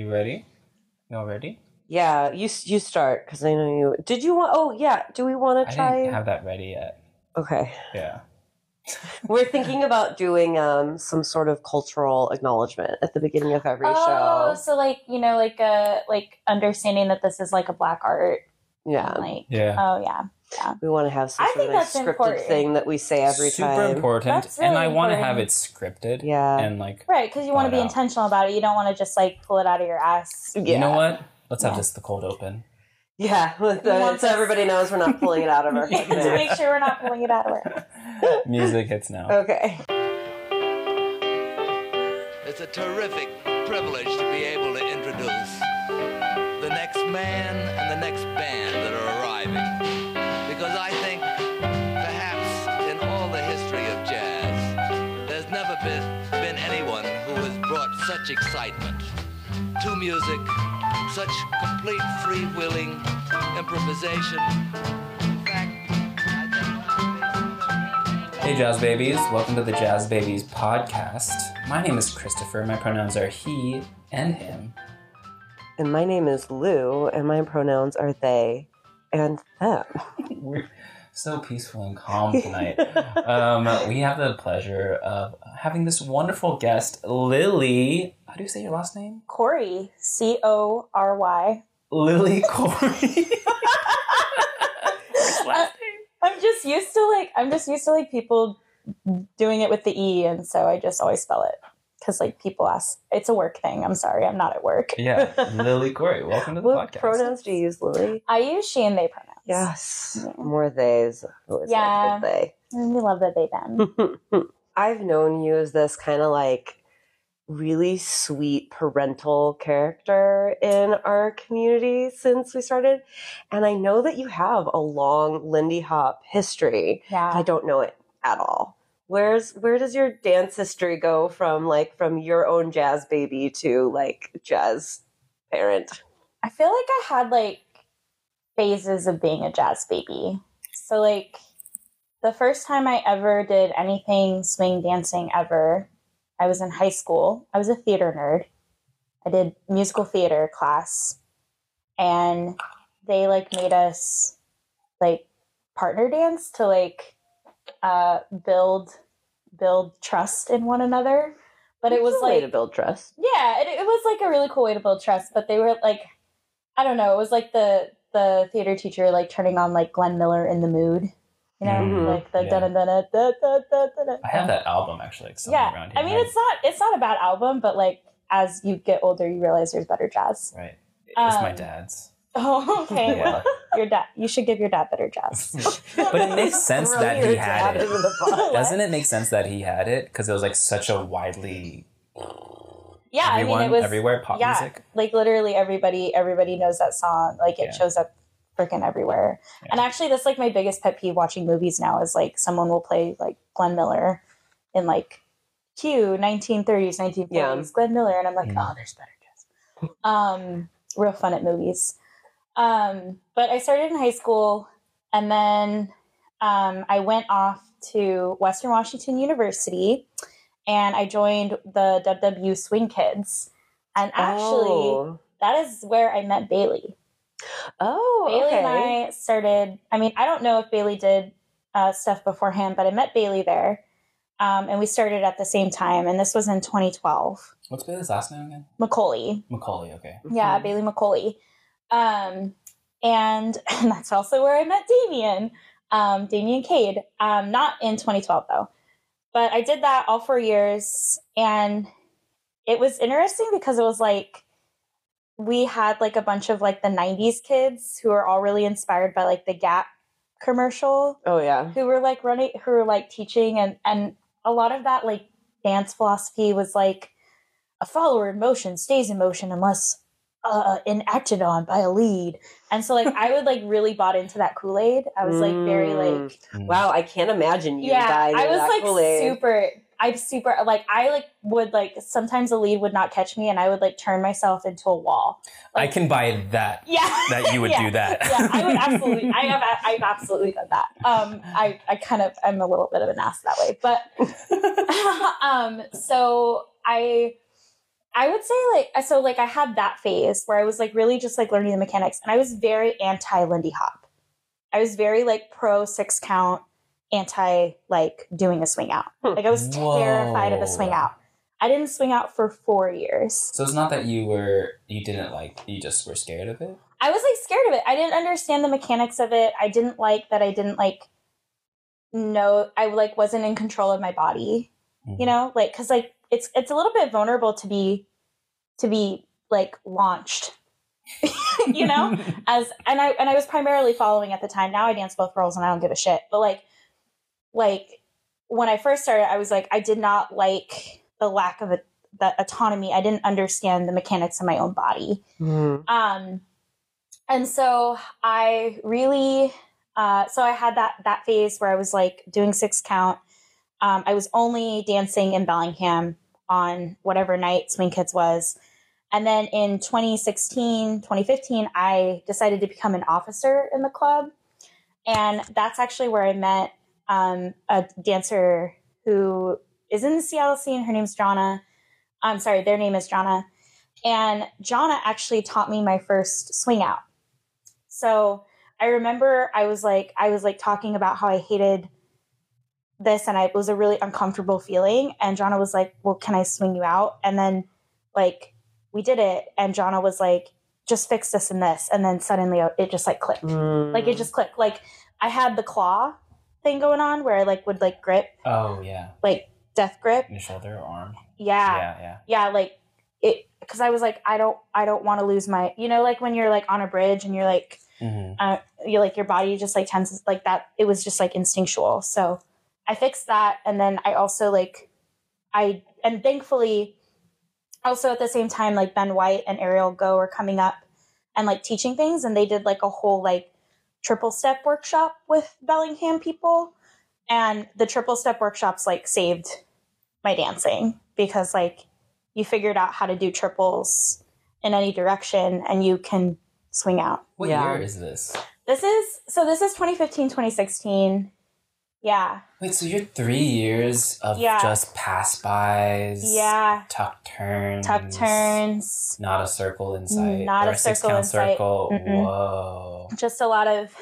You ready? Y'all ready? Yeah, you you start because I know you. Did you want? Oh yeah. Do we want to try? I didn't have that ready yet. okay, Yeah. we're thinking about doing um some sort of cultural acknowledgement at the beginning of every oh, show. so like you know, like a like understanding that this is like a black art. Yeah, and, like Yeah. oh yeah, we want to have some I sort think of like that's scripted important. thing that we say every Super time. important. That's and I want to have it scripted. Yeah. And like, right. Because you want to be out. intentional about it. You don't want to just like pull it out of your ass. Yeah. you know what? Let's have Yeah. this the cold open. Yeah, with the- so everybody knows we're not pulling it out of our to make sure we're not pulling it out of our. Music hits now. Okay. It's a terrific privilege to be able to introduce the next man such excitement to music, such complete free-willing improvisation. In fact, I think Hey, Jazz Babies. Welcome to the Jazz Babies podcast. My name is Christopher. My pronouns are he and him. And my name is Lou, and my pronouns are they and them. We're so peaceful and calm tonight. um, we have the pleasure of having this wonderful guest, Lily. How do you say your last name? Cory, C O R Y. Lily Cory. last I'm just used to like I'm just used to like people doing it with the E, and so I just always spell it because like people ask. It's a work thing. I'm sorry, I'm not at work. Yeah, Lily Cory. Welcome to the What podcast. pronouns do you use, Lily? I use she and they pronouns. Yes, Yeah. more theys. Yeah. like they. We love that they them. I've known you as this kind of like really sweet parental character in our community since we started. And I know that you have a long Lindy Hop history. Yeah. I don't know it at all. Where's where does your dance history go from like from your own jazz baby to like jazz parent? I feel like I had like phases of being a jazz baby. So like the first time I ever did anything swing dancing ever, I was in high school. I was a theater nerd. I did musical theater class and they like made us like partner dance to like uh build build trust in one another. But it was a way like to build trust. yeah, it, it was like a really cool way to build trust. But they were like, I don't know, it was like the the theater teacher like turning on like Glenn Miller in the mood. You know, mm-hmm. like the yeah. da da da da da da. I have that album actually. yeah, around here. I mean, it's not it's not a bad album, but like as you get older, you realize there's better jazz. Right. It's um, my dad's. Oh, okay. Yeah. your dad. You should give your dad better jazz. but it makes sense that he had it. Doesn't it make sense that he had it? Because it was like such a widely yeah, everyone I mean it was everywhere pop yeah, music. like literally everybody everybody knows that song. Like it Yeah. shows up freaking everywhere. And actually, that's like my biggest pet peeve watching movies now is like someone will play like Glenn Miller in like Q 1930s, 1940s, Yeah. Glenn Miller, and I'm like, Mhm. oh, there's better jazz. um, real fun at movies. Um, but I started in high school, and then um, I went off to Western Washington University, and I joined the WW Swing Kids. And actually, oh, that is where I met Bailey. oh Bailey okay. and I started. I mean, I don't know if Bailey did uh, stuff beforehand, but I met Bailey there, um, and we started at the same time. And this was in 2012. What's Bailey's last name again? Macaulay, Macaulay. Okay. yeah, Mhm. Bailey Macaulay, um, and, and that's also where I met Damien, um, Damien Cade. Um, not in 2012 though, but I did that all four years, and it was interesting because it was like we had like a bunch of like the 90s kids who were all really inspired by like the gap commercial Oh yeah. who were like running who were like teaching and and a lot of that like dance philosophy was like a follower in motion stays in motion unless uh enacted on by a lead and so like i would like really bought into that kool-aid i was like very Mm. like. Wow, I can't imagine you yeah i was that like Kool-Aid. super i'm super like i like would like sometimes the lead would not catch me and i would like turn myself into a wall I can buy that. yeah That you would Yeah. do that. yeah i would absolutely i have i've absolutely done that um i i kind of i'm a little bit of an ass that way but um so i I would say like so like I had that phase where I was like really just like learning the mechanics and I was very anti Lindy Hop. I was very like pro six count, anti like doing a swing out. Hmm. Like I was terrified of a swing out. I didn't swing out for four years. So it's not that you were you didn't like you just were scared of it. I was like scared of it. I didn't understand the mechanics of it. I didn't like that I didn't like know I like wasn't in control of my body. Mhm. You know? Like cuz like it's it's a little bit vulnerable to be to be like launched. you know? As and I and I was primarily following at the time. Now I dance both roles and I don't give a shit. But like like when I first started I was like I did not like the lack of a, that autonomy. I didn't understand the mechanics of my own body. Mhm. Um, and so I really, uh, so I had that that phase where I was like doing six count. Um, I was only dancing in Bellingham on whatever night Swing Kids was. And then in 2016, 2015, I decided to become an officer in the club. And that's actually where I met um, a dancer who is in the Seattle scene. Her name's Jonna. I'm sorry, their name is Jonna. And Jonna actually taught me my first swing out. So I remember I was like, I was like talking about how I hated this and I, it was a really uncomfortable feeling. And Jonna was like, Well, can I swing you out? And then like we did it. And Jonna was like, just fix this and this. And then suddenly it just like clicked. Mm. Like it just clicked. Like I had the claw thing going on where I like would like grip, Oh yeah, like death grip. your shoulder or arm. Yeah. yeah, yeah. Yeah, like it because I was like, I don't I don't want to lose my you know, like when you're like on a bridge and you're like hmm uh, you like your body just like tenses like that it was just like instinctual so i fixed that and then i also like i and thankfully also at the same time like ben white and ariel go were coming up and like teaching things and they did like a whole like triple step workshop with bellingham people and the triple step workshops like saved my dancing because like you figured out how to do triples in any direction and you can swing out What Yeah. year is this? this is so this is 2015, 2016. Yeah. Wait, so you're three years of Yeah. just pass bys, Yeah. tuck turns, Tuck turns. not a circle in sight, Not a a circle in sight. circle. Whoa. Just a lot of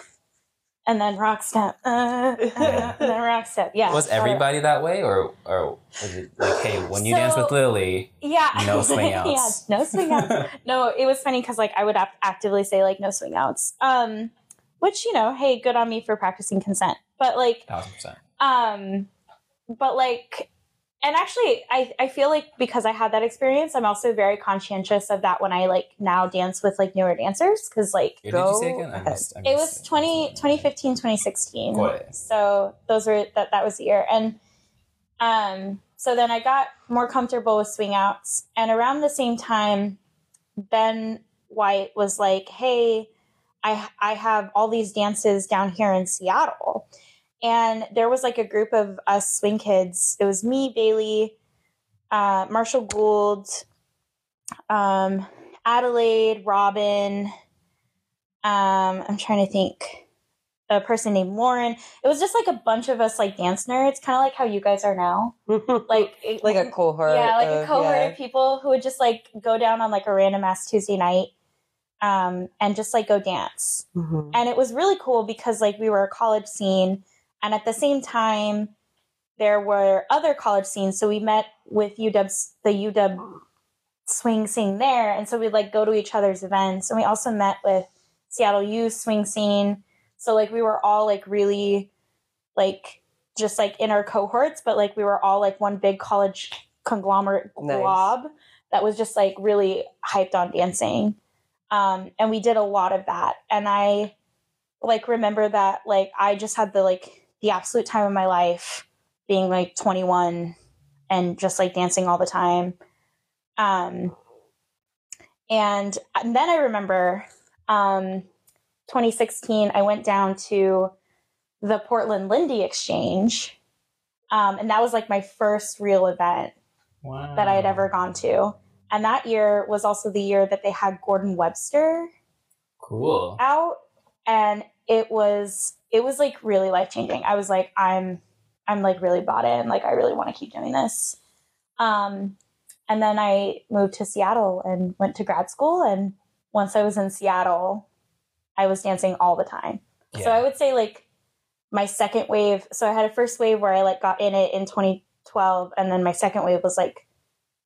and then rock step. Uh, Yeah. and then rock step. Yeah. Was everybody that way, or or was it like, hey, when you dance with Lily, Yeah. No swing yeah, no swing outs. no, it was funny because like I would ap- actively say like no swing outs. Um, which you know, hey, good on me for practicing consent. But like, thousand percent. um, but like, and actually, I I feel like because I had that experience, I'm also very conscientious of that when I like now dance with like newer dancers because like Did you say Go? I missed, I it was missed 20, 2015 2016 Got so those were that that was the year. And um so then i got more comfortable with swing outs. And around the same time ben white was like hey i i have all these dances down here in seattle and there was like a group of us swing kids it was me bailey uh, marshall gould um, adelaide robin um, i'm trying to think a person named Lauren. It was just like a bunch of us like dance nerds, kind of like how you guys are now. Like it- like a cohort. yeah, like a cohort yeah. of people who would just like go down on like a random ass Tuesday night um, and just like go dance. Mhm. And it was really cool because like we were a college scene, and at the same time there were other college scenes. So we met with UW's the UW swing scene there, and so we'd like go to each other's events, and we also met with Seattle U swing scene. So like we were all like really like just like in our cohorts, but like we were all like one big college conglomerate Nice. glob that was just like really hyped on dancing. Um, and we did a lot of that. And I like remember that like I just had the like the absolute time of my life being like 21 and just like dancing all the time. Um, and, and then I remember um, 2016, I went down to the Portland Lindy Exchange. Um, and that was like my first real event Wow. that I had ever gone to. And that year was also the year that they had Gordon Webster Cool. out and it was it was like really life changing. I was like I'm I'm like really bought in, like I really want to keep doing this. Um and then I moved to Seattle and went to grad school. And once I was in Seattle, I was dancing all the time. So I would say like my second wave. So I had a first wave where I like got in it in 2012, and then my second wave was like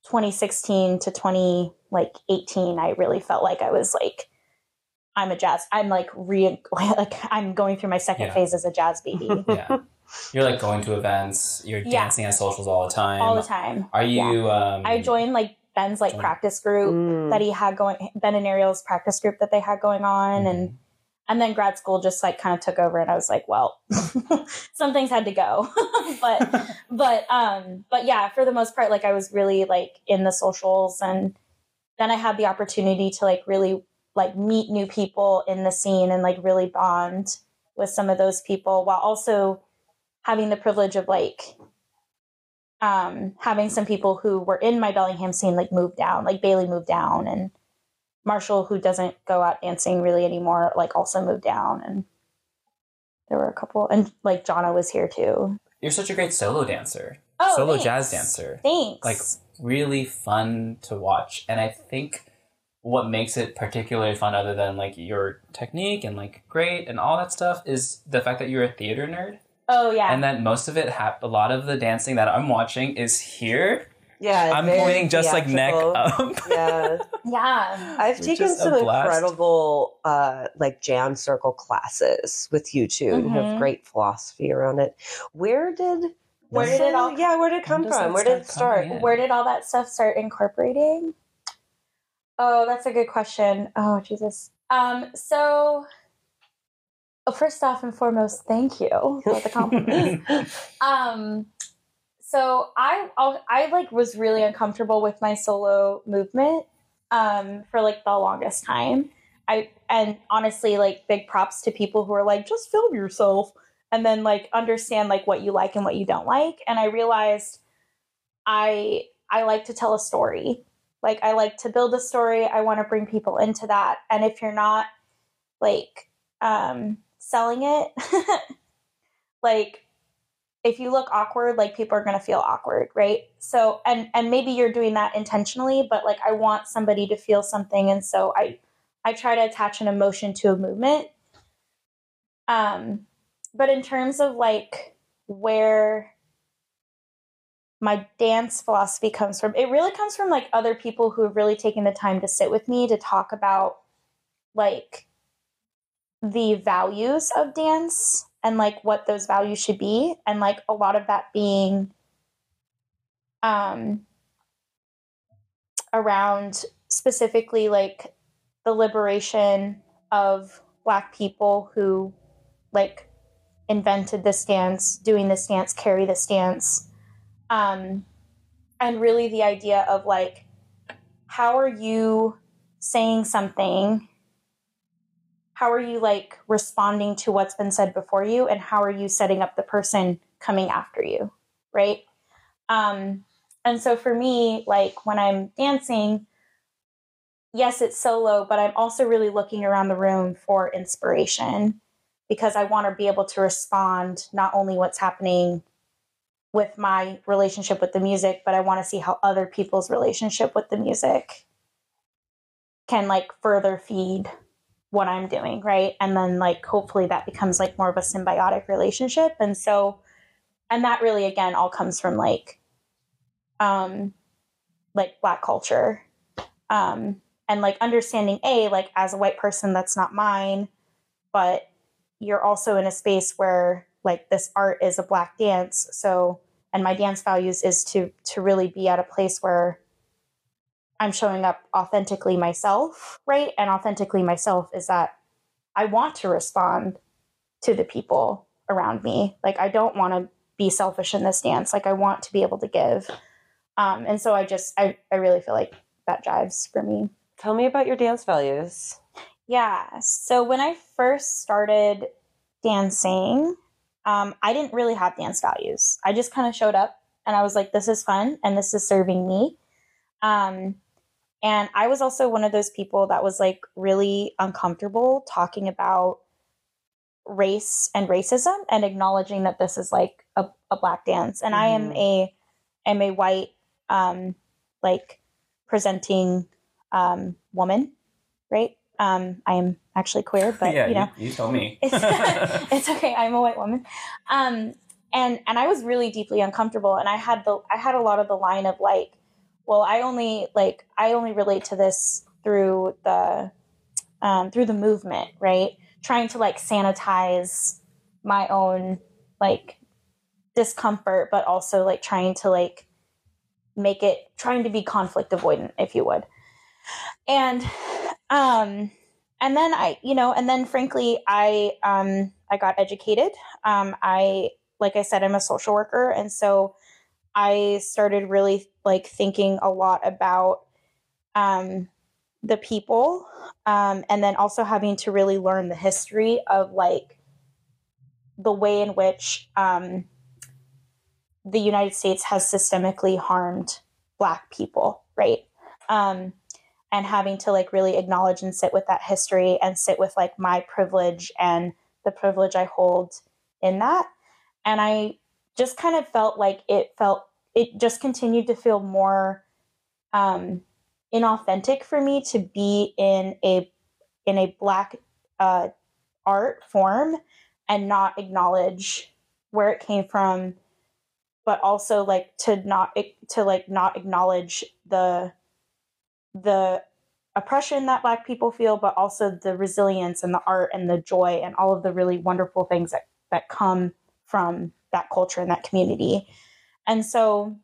2016 to 20 like 18. I really felt like I was like I'm a jazz. I'm like re like I'm going through my second Yeah. phase as a jazz baby yeah. You're like going to events. You're Yeah. dancing at socials all the time. all the time. Are you? Um, I joined like Ben's like Join- practice group Mm. that he had going. Ben and Ariel's practice group that they had going on, and Mhm. and then grad school just like kind of took over and i was like well some things had to go but but um but yeah for the most part like i was really like in the socials and then i had the opportunity to like really like meet new people in the scene and like really bond with some of those people while also having the privilege of like um having some people who were in my bellingham scene like move down like bailey moved down and Marshall, who doesn't go out dancing really anymore, like also moved down, and there were a couple, and like Jonna was here too. You're such a great solo dancer. Oh, solo thanks. jazz dancer. Thanks. Like really fun to watch, and I think what makes it particularly fun, other than like your technique and like great and all that stuff, is the fact that you're a theater nerd, oh yeah, and that most of it, ha- a lot of the dancing that I'm watching is here. Yeah, I'm pointing just like neck up. Yeah, yeah. I've Which taken some incredible uh, like jam circle classes with you two. You have Mhm. great philosophy around it. Where did Where did it all- Yeah, where did it come from? Where did it start start? coming in? Where did all that stuff start incorporating? Oh, that's a good question. Oh Jesus. Um. So, well, first off and foremost, thank you for the compliment. um so i i like was really uncomfortable with my solo movement um for like the longest time i and honestly like big props to people who are like just film yourself and then like understand like what you like and what you don't like and i realized i i like to tell a story like i like to build a story. I want to bring people into that. And if you're not like um selling it like if you look awkward like people are going to feel awkward right? So and and maybe you're doing that intentionally but like i want somebody to feel something. And so i i try to attach an emotion to a movement. Um but in terms of like where my dance philosophy comes from it really comes from like other people who have really taken the time to sit with me to talk about like the values of dance and like what those values should be. And like a lot of that being um around specifically like the liberation of black people who like invented this dance doing this dance carry this dance um and really the idea of like how are you saying something? How are you like responding to what's been said before you? And how are you setting up the person coming after you? Right? Um and so for me like when i'm dancing yes it's solo but i'm also really looking around the room for inspiration because i want to be able to respond not only what's happening with my relationship with the music but i want to see how other people's relationship with the music can like further feed what I'm doing, right? And then like hopefully that becomes like more of a symbiotic relationship. And so and that really again all comes from like um like black culture. Um and like understanding a like as a white person that's not mine, but you're also in a space where like this art is a black dance. So and my dance values is to to really be at a place where I'm showing up authentically myself, right? And authentically myself is that I want to respond to the people around me. Like I don't want to be selfish in this dance. Like I want to be able to give. Um, and so I just I, I really feel like that jives for me. Tell me about your dance values. Yeah. So when I first started dancing, um, I didn't really have dance values. I just kind of showed up and I was like, this is fun and this is serving me. Um, and I was also one of those people that was like really uncomfortable talking about race and racism and acknowledging that this is like a, a black dance. And I am Mhm. a am a white um, like presenting um, woman, right? Um, I am actually queer, but yeah, you know, you, told me. it's, it's okay. I'm a white woman. Um, and and I was really deeply uncomfortable, and I had the I had a lot of the line of like, well, I only like I only relate to this through the um, through the movement, right? Trying to like sanitize my own like discomfort, but also like trying to like make it trying to be conflict avoidant, if you would. And um and then I, you know, and then frankly, I um I got educated. Um I like I said, I'm a social worker, and so I started really like thinking a lot about um the people um, and then also having to really learn the history of like the way in which um, the United States has systemically harmed Black people, right? Um, and having to like really acknowledge and sit with that history and sit with like my privilege and the privilege I hold in that. And I just kind of felt like it felt, it just continued to feel more um, inauthentic for me to be in a in a black uh, art form and not acknowledge where it came from but also like to not to like not acknowledge the the oppression that black people feel but also the resilience and the art and the joy and all of the really wonderful things that that come from that culture and that community and so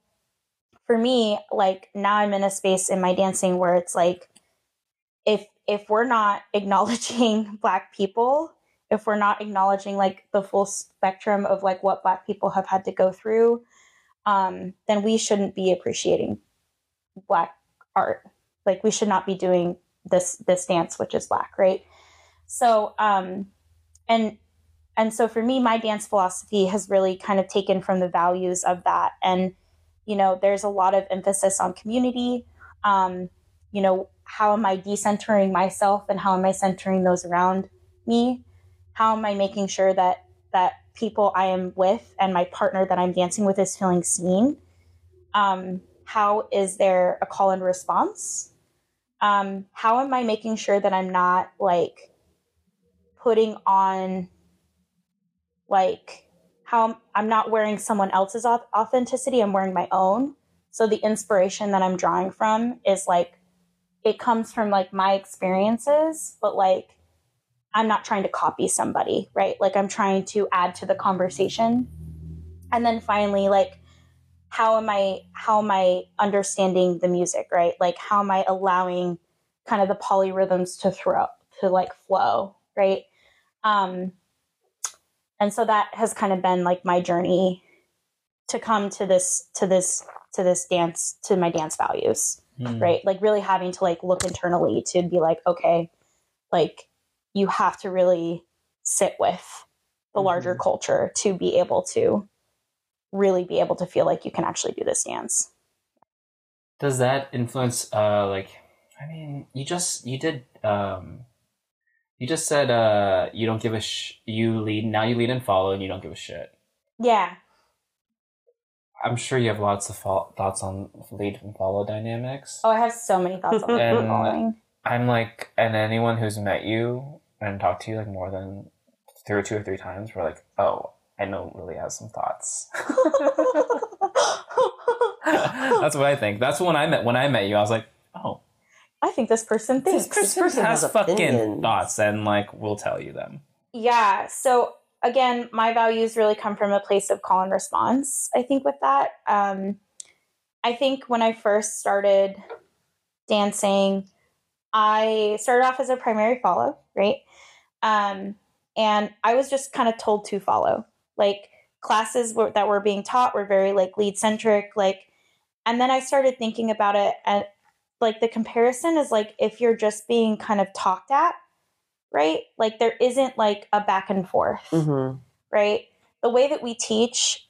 for me, like now I'm in a space in my dancing where it's like if if we're not acknowledging black people, if we're not acknowledging like the full spectrum of like what black people have had to go through, um, then we shouldn't be appreciating black art. Like we should not be doing this this dance which is black, right? So um and and so for me my dance philosophy has really kind of taken from the values of that. And you know there's a lot of emphasis on community. Um, you know how am i decentering myself and how am i centering those around me? How am i making sure that that people i am with and my partner that i'm dancing with is feeling seen? Um, how is there a call and response um, how am i making sure that i'm not like putting on like how I'm not wearing someone else's authenticity, I'm wearing my own. So the inspiration that I'm drawing from is like it comes from like my experiences, but like I'm not trying to copy somebody, right? Like I'm trying to add to the conversation. And then finally like how am I how am I understanding the music, right? Like how am I allowing kind of the polyrhythms to throw to like flow, right? Um and so that has kind of been like my journey to come to this to this to this dance to my dance values mm. right like really having to like look internally to be like okay like you have to really sit with the larger mm-hmm. culture to be able to really be able to feel like you can actually do this dance does that influence uh like i mean you just you did um you just said uh you don't give a sh- you lead now you lead and follow and you don't give a shit. Yeah. I'm sure you have lots of fo- thoughts on lead and follow dynamics. Oh, I have so many thoughts on lead and following. I'm like, and anyone who's met you and talked to you like more than three or two or three times, we're like, oh, I know Lily has some thoughts. That's what I think. That's when I met when I met you. I was like, oh, I think this person thinks. This person, this person has, has fucking thoughts, and like we'll tell you them. Yeah. So again, my values really come from a place of call and response. I think with that, um, I think when I first started dancing, I started off as a primary follow, right? Um, and I was just kind of told to follow. Like classes were, that were being taught were very like lead centric, like. And then I started thinking about it and like the comparison is like if you're just being kind of talked at, right? Like there isn't like a back and forth, mm-hmm. right? The way that we teach,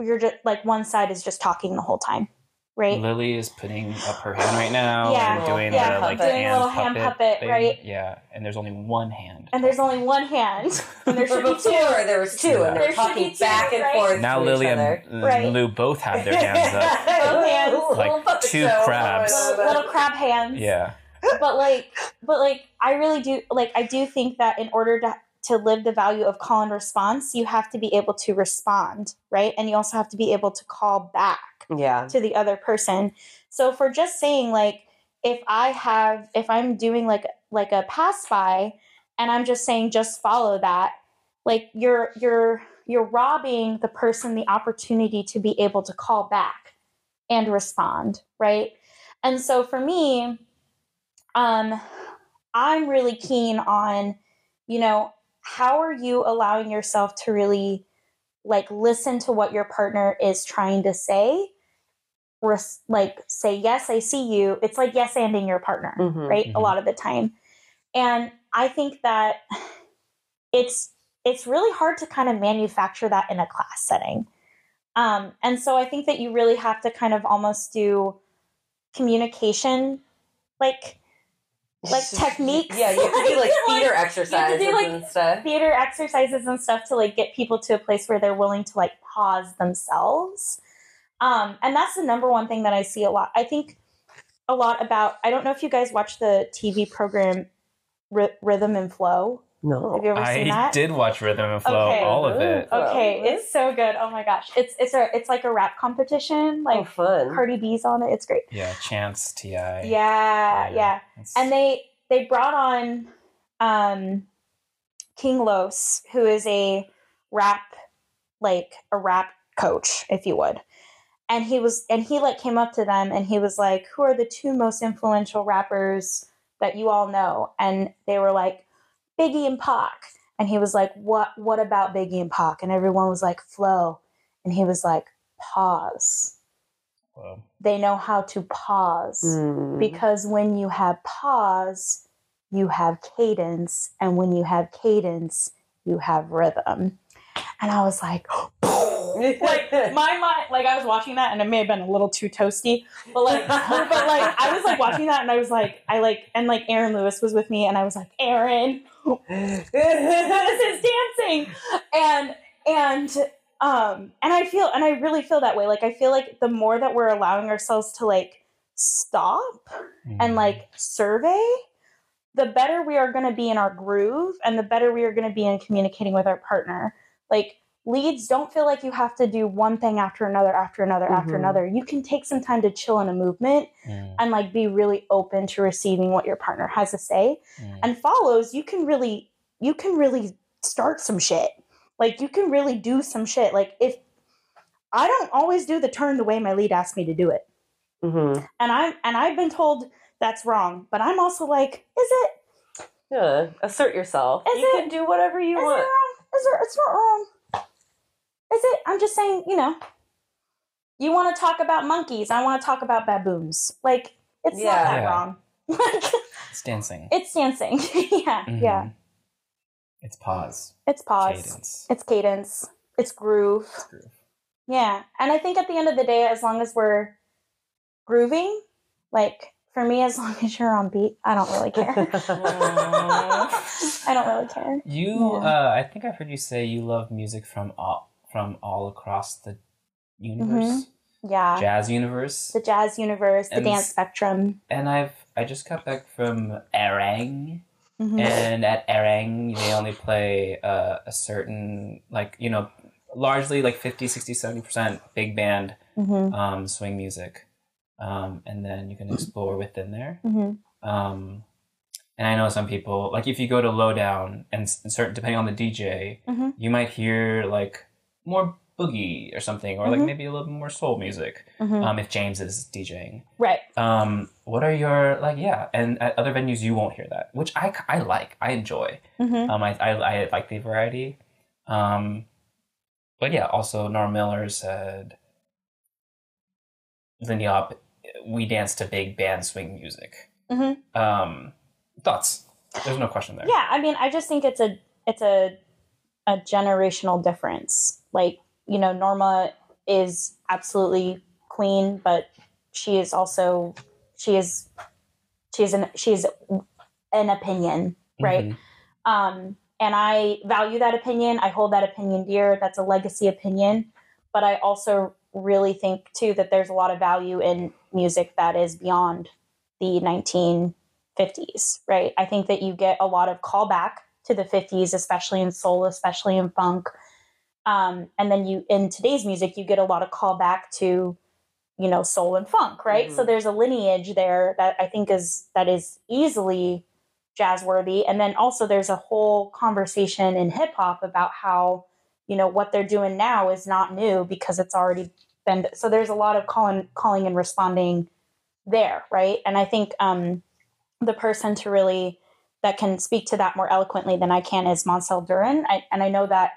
you're just like one side is just talking the whole time, right? Lily is putting up her hand right now Yeah, and doing yeah, the like doing a hand little hand puppet, thing. right? Yeah, and there's only one hand. And there's only one hand, and there should be two. before there was two, Yeah. and they're should be talking two, back and right? forth. now to Lily each and other. Right. Lou both have their hands up. Both hands. Like two show. crabs. Little, little crab hands. Yeah. but like but like i really do like i do think that in order to to live the value of call and response you have to be able to respond right and you also have to be able to call back Yeah. to the other person so for just saying like if i have if i'm doing like like a pass by and i'm just saying just follow that like you're you're you're robbing the person the opportunity to be able to call back and respond right and so for me um i'm really keen on you know how are you allowing yourself to really like listen to what your partner is trying to say res- like say yes i see you it's like yes anding your partner Mhm. right a Mhm. lot of the time and i think that it's it's really hard to kind of manufacture that in a class setting um, and so i think that you really have to kind of almost do communication like like techniques. Yeah, you have to do like Like, theater you exercises do, like, and stuff. theater exercises and stuff to like get people to a place where they're willing to like pause themselves um, and that's the number one thing that i see a lot i think a lot about i don't know if you guys watch the tv program Ry- rhythm and flow No. have you ever seen I that did watch Rhythm and Flow, Okay. all of it. Okay Flow. it's so good oh my gosh it's it's a it's like a rap competition oh, like fun. cardi b's on it it's great Yeah, Chance, Ti. yeah yeah It's- and they they brought on um king los who is a rap like a rap coach if you would and he was and he like came up to them and he was like who are the two most influential rappers that you all know and they were like biggie and Pac and he was like what what about biggie and Pac and everyone was like flow and he was like pause Whoa. they know how to pause Mm. because when you have pause, you have cadence, and when you have cadence, you have rhythm. And I was like, like my mind, like I was watching that, and it may have been a little too toasty, but like, but like I was like watching that, and I was like, I like, and like Aaron Lewis was with me, and I was like, Aaron, this is dancing, and and um and I feel, and I really feel that way. Like I feel like the more that we're allowing ourselves to like stop Mm. and like survey, the better we are going to be in our groove and the better we are going to be in communicating with our partner. Like leads don't feel like you have to do one thing after another, after another, after Mhm. another. You can take some time to chill in a movement Mm, and like be really open to receiving what your partner has to say. mm. And follows, you can really you can really start some shit. Like you can really do some shit. Like if I don't always do the turn the way my lead asked me to do it Mhm. and I'm and I've been told that's wrong, but I'm also like, is it? Yeah, assert yourself. Is you it- can do whatever you Is it want. wrong? Is it? It's not wrong. Is it? I'm just saying, you know. You want to talk about monkeys? I want to talk about baboons. Like it's Yeah. not that Yeah. wrong. It's dancing. it's dancing. yeah, Mhm. yeah. It's pause. It's pause. Cadence. It's cadence. It's groove. groove. Yeah, and I think at the end of the day, as long as we're grooving, like for me, as long as you're on beat, I don't really care. I don't really care. You, Yeah. uh, I think I've heard you say you love music from all from all across the universe, Yeah. jazz universe, The jazz universe, the dance spectrum. and I've I just got back from Herräng, Mhm. and at Herräng they only play uh, a certain like you know largely like 50 60 70 percent big band Mhm. um, swing music um, and then you can explore within there Mhm. um, and I know some people like if you go to Lowdown and s- certain depending on the DJ, Mhm. you might hear like more boogie or something, or like Mhm. maybe a little more soul music. Mhm. Um, if James is DJing, right. um, what are your like? Yeah, and at other venues you won't hear that, which I, I like, I enjoy. Mhm. Um, I, I I like the variety. Um, but yeah, also Norma Miller said, Lindy Hop, we dance to big band swing music. Mhm. Um, thoughts? There's no question there. Yeah, I mean, I just think it's a it's a a generational difference. Like, you know, Norma is absolutely queen, but she is also she is she is an she is an opinion, right? Mhm. Um, and I value that opinion. I hold that opinion dear. That's a legacy opinion. But I also really think too that there's a lot of value in music that is beyond the 1950s, right? I think that you get a lot of callback to the 50s, especially in soul, especially in funk. Um, and then you in today's music, you get a lot of callback to, you know, soul and funk, right? So Mhm. there's a lineage there that I think is that is easily jazz worthy. And then also there's a whole conversation in hip hop about how, you know, what they're doing now is not new because it's already been so there's a lot of calling calling and responding there, right? And I think um the person to really that can speak to that more eloquently than I can is Moncell Durden. I, and I know that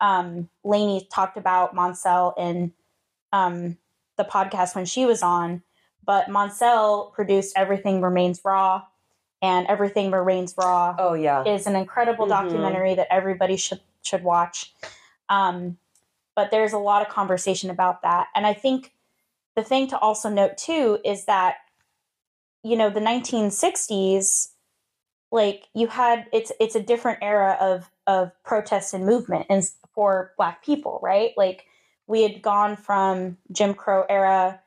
um, Lainey talked about Moncell in um, the podcast when she was on, but Moncell produced Everything Remains Raw, and Everything Remains Raw Oh yeah. is an incredible Mhm. documentary that everybody should should watch. Um, but there's a lot of conversation about that, and I think the thing to also note too is that you know the 1960s like you had it's it's a different era of of protest and movement and for black people right? Like we had gone from jim crow era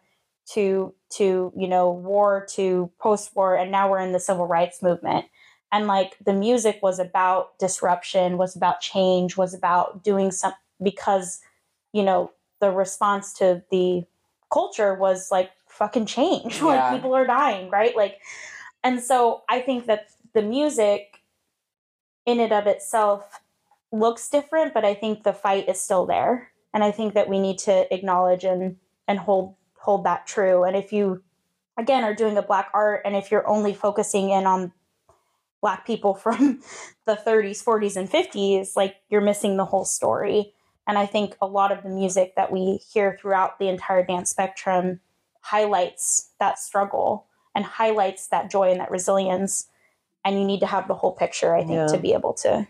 to to you know war to post war and now we're in the civil rights movement. And like the music was about disruption was about change was about doing some because you know the response to the culture was like fucking change Yeah. like people are dying right? Like and so i think that the music in and of itself looks different but i think the fight is still there. And i think that we need to acknowledge and and hold hold that true. And if you again are doing a black art and if you're only focusing in on black people from the 30s 40s and 50s like you're missing the whole story. And i think a lot of the music that we hear throughout the entire dance spectrum highlights that struggle and highlights that joy and that resilience. And you need to have the whole picture i think Yeah. to be able to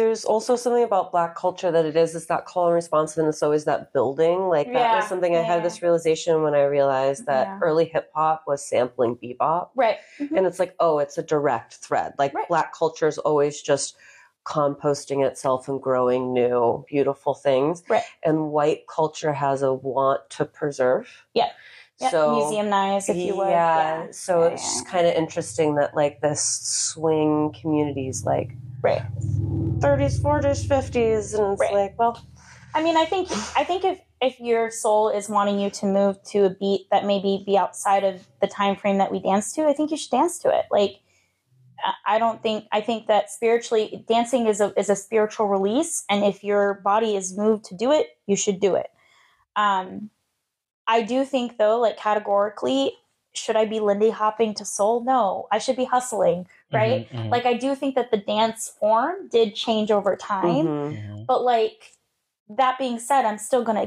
There's also something about black culture that it is it's that call and response and it's always that building. Like that Yeah, was something I had this realization when I realized that Yeah. early hip hop was sampling bebop. right And mm-hmm. it's like, oh, it's a direct thread. Like Right. black culture is always just composting itself and growing new, beautiful things. Right. And white culture has a want to preserve. Yeah. Yep, So museumized if you would yeah, so Yeah, it's yeah. just kind of interesting that like this swing communities like right 30s, 40s, 50s, and it's Right. like, well, I mean, I think I think if if your soul is wanting you to move to a beat that maybe be outside of the time frame that we dance to, I think you should dance to it. Like, I- I don't think I think that spiritually dancing is a is a spiritual release, and if your body is moved to do it, you should do it. Um, I do think though, like categorically, should I be Lindy hopping to soul? No, I should be hustling, right? Mhm, mhm, Like I do think that the dance form did change over time mhm. mhm. but like that being said i'm still gonna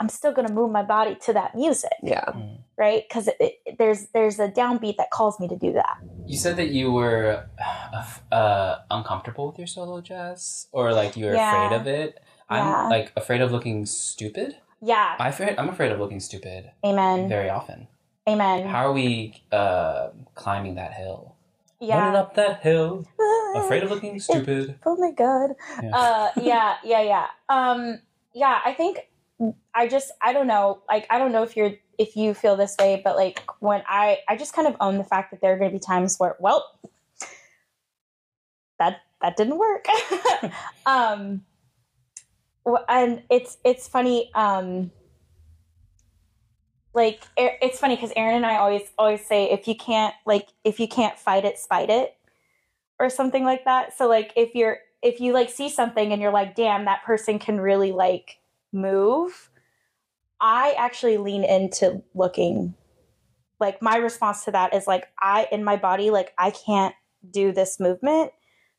i'm still gonna move my body to that music yeah. Mhm. right because it, it, there's there's a downbeat that calls me to do that You said that you were uh, uh, uncomfortable with your solo jazz, or like you were Yeah. afraid of it. I'm Yeah. like afraid of looking stupid. Yeah I afraid, I'm afraid of looking stupid amen very often. amen How are we uh, climbing that hill? Yeah. Running up that hill, afraid of looking stupid. oh my god Yeah. uh yeah yeah yeah um yeah i think i just i don't know like i don't know if you're if you feel this way but like when i i just kind of own the fact that there are going to be times where well that that didn't work um and it's it's funny um like it's funny because aaron and i always always say if you can't like if you can't fight it spite it or something like that. So like if you're if you like see something and you're like damn that person can really like move i actually lean into looking. Like my response to that is like i in my body like i can't do this movement.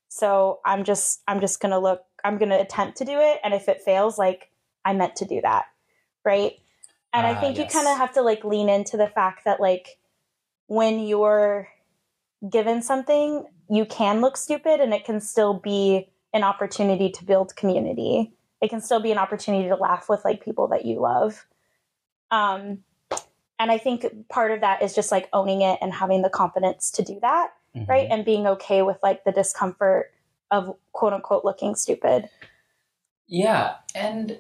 So i'm just i'm just gonna look i'm gonna attempt to do it and if it fails like i meant to do that right and i Ah, think yes. you kind of have to like lean into the fact that like when you're given something you can look stupid and it can still be an opportunity to build community it can still be an opportunity to laugh with like people that you love um and I think part of that is just like owning it and having the confidence to do that, Mhm. right? And being okay with like the discomfort of quote unquote looking stupid. Yeah, and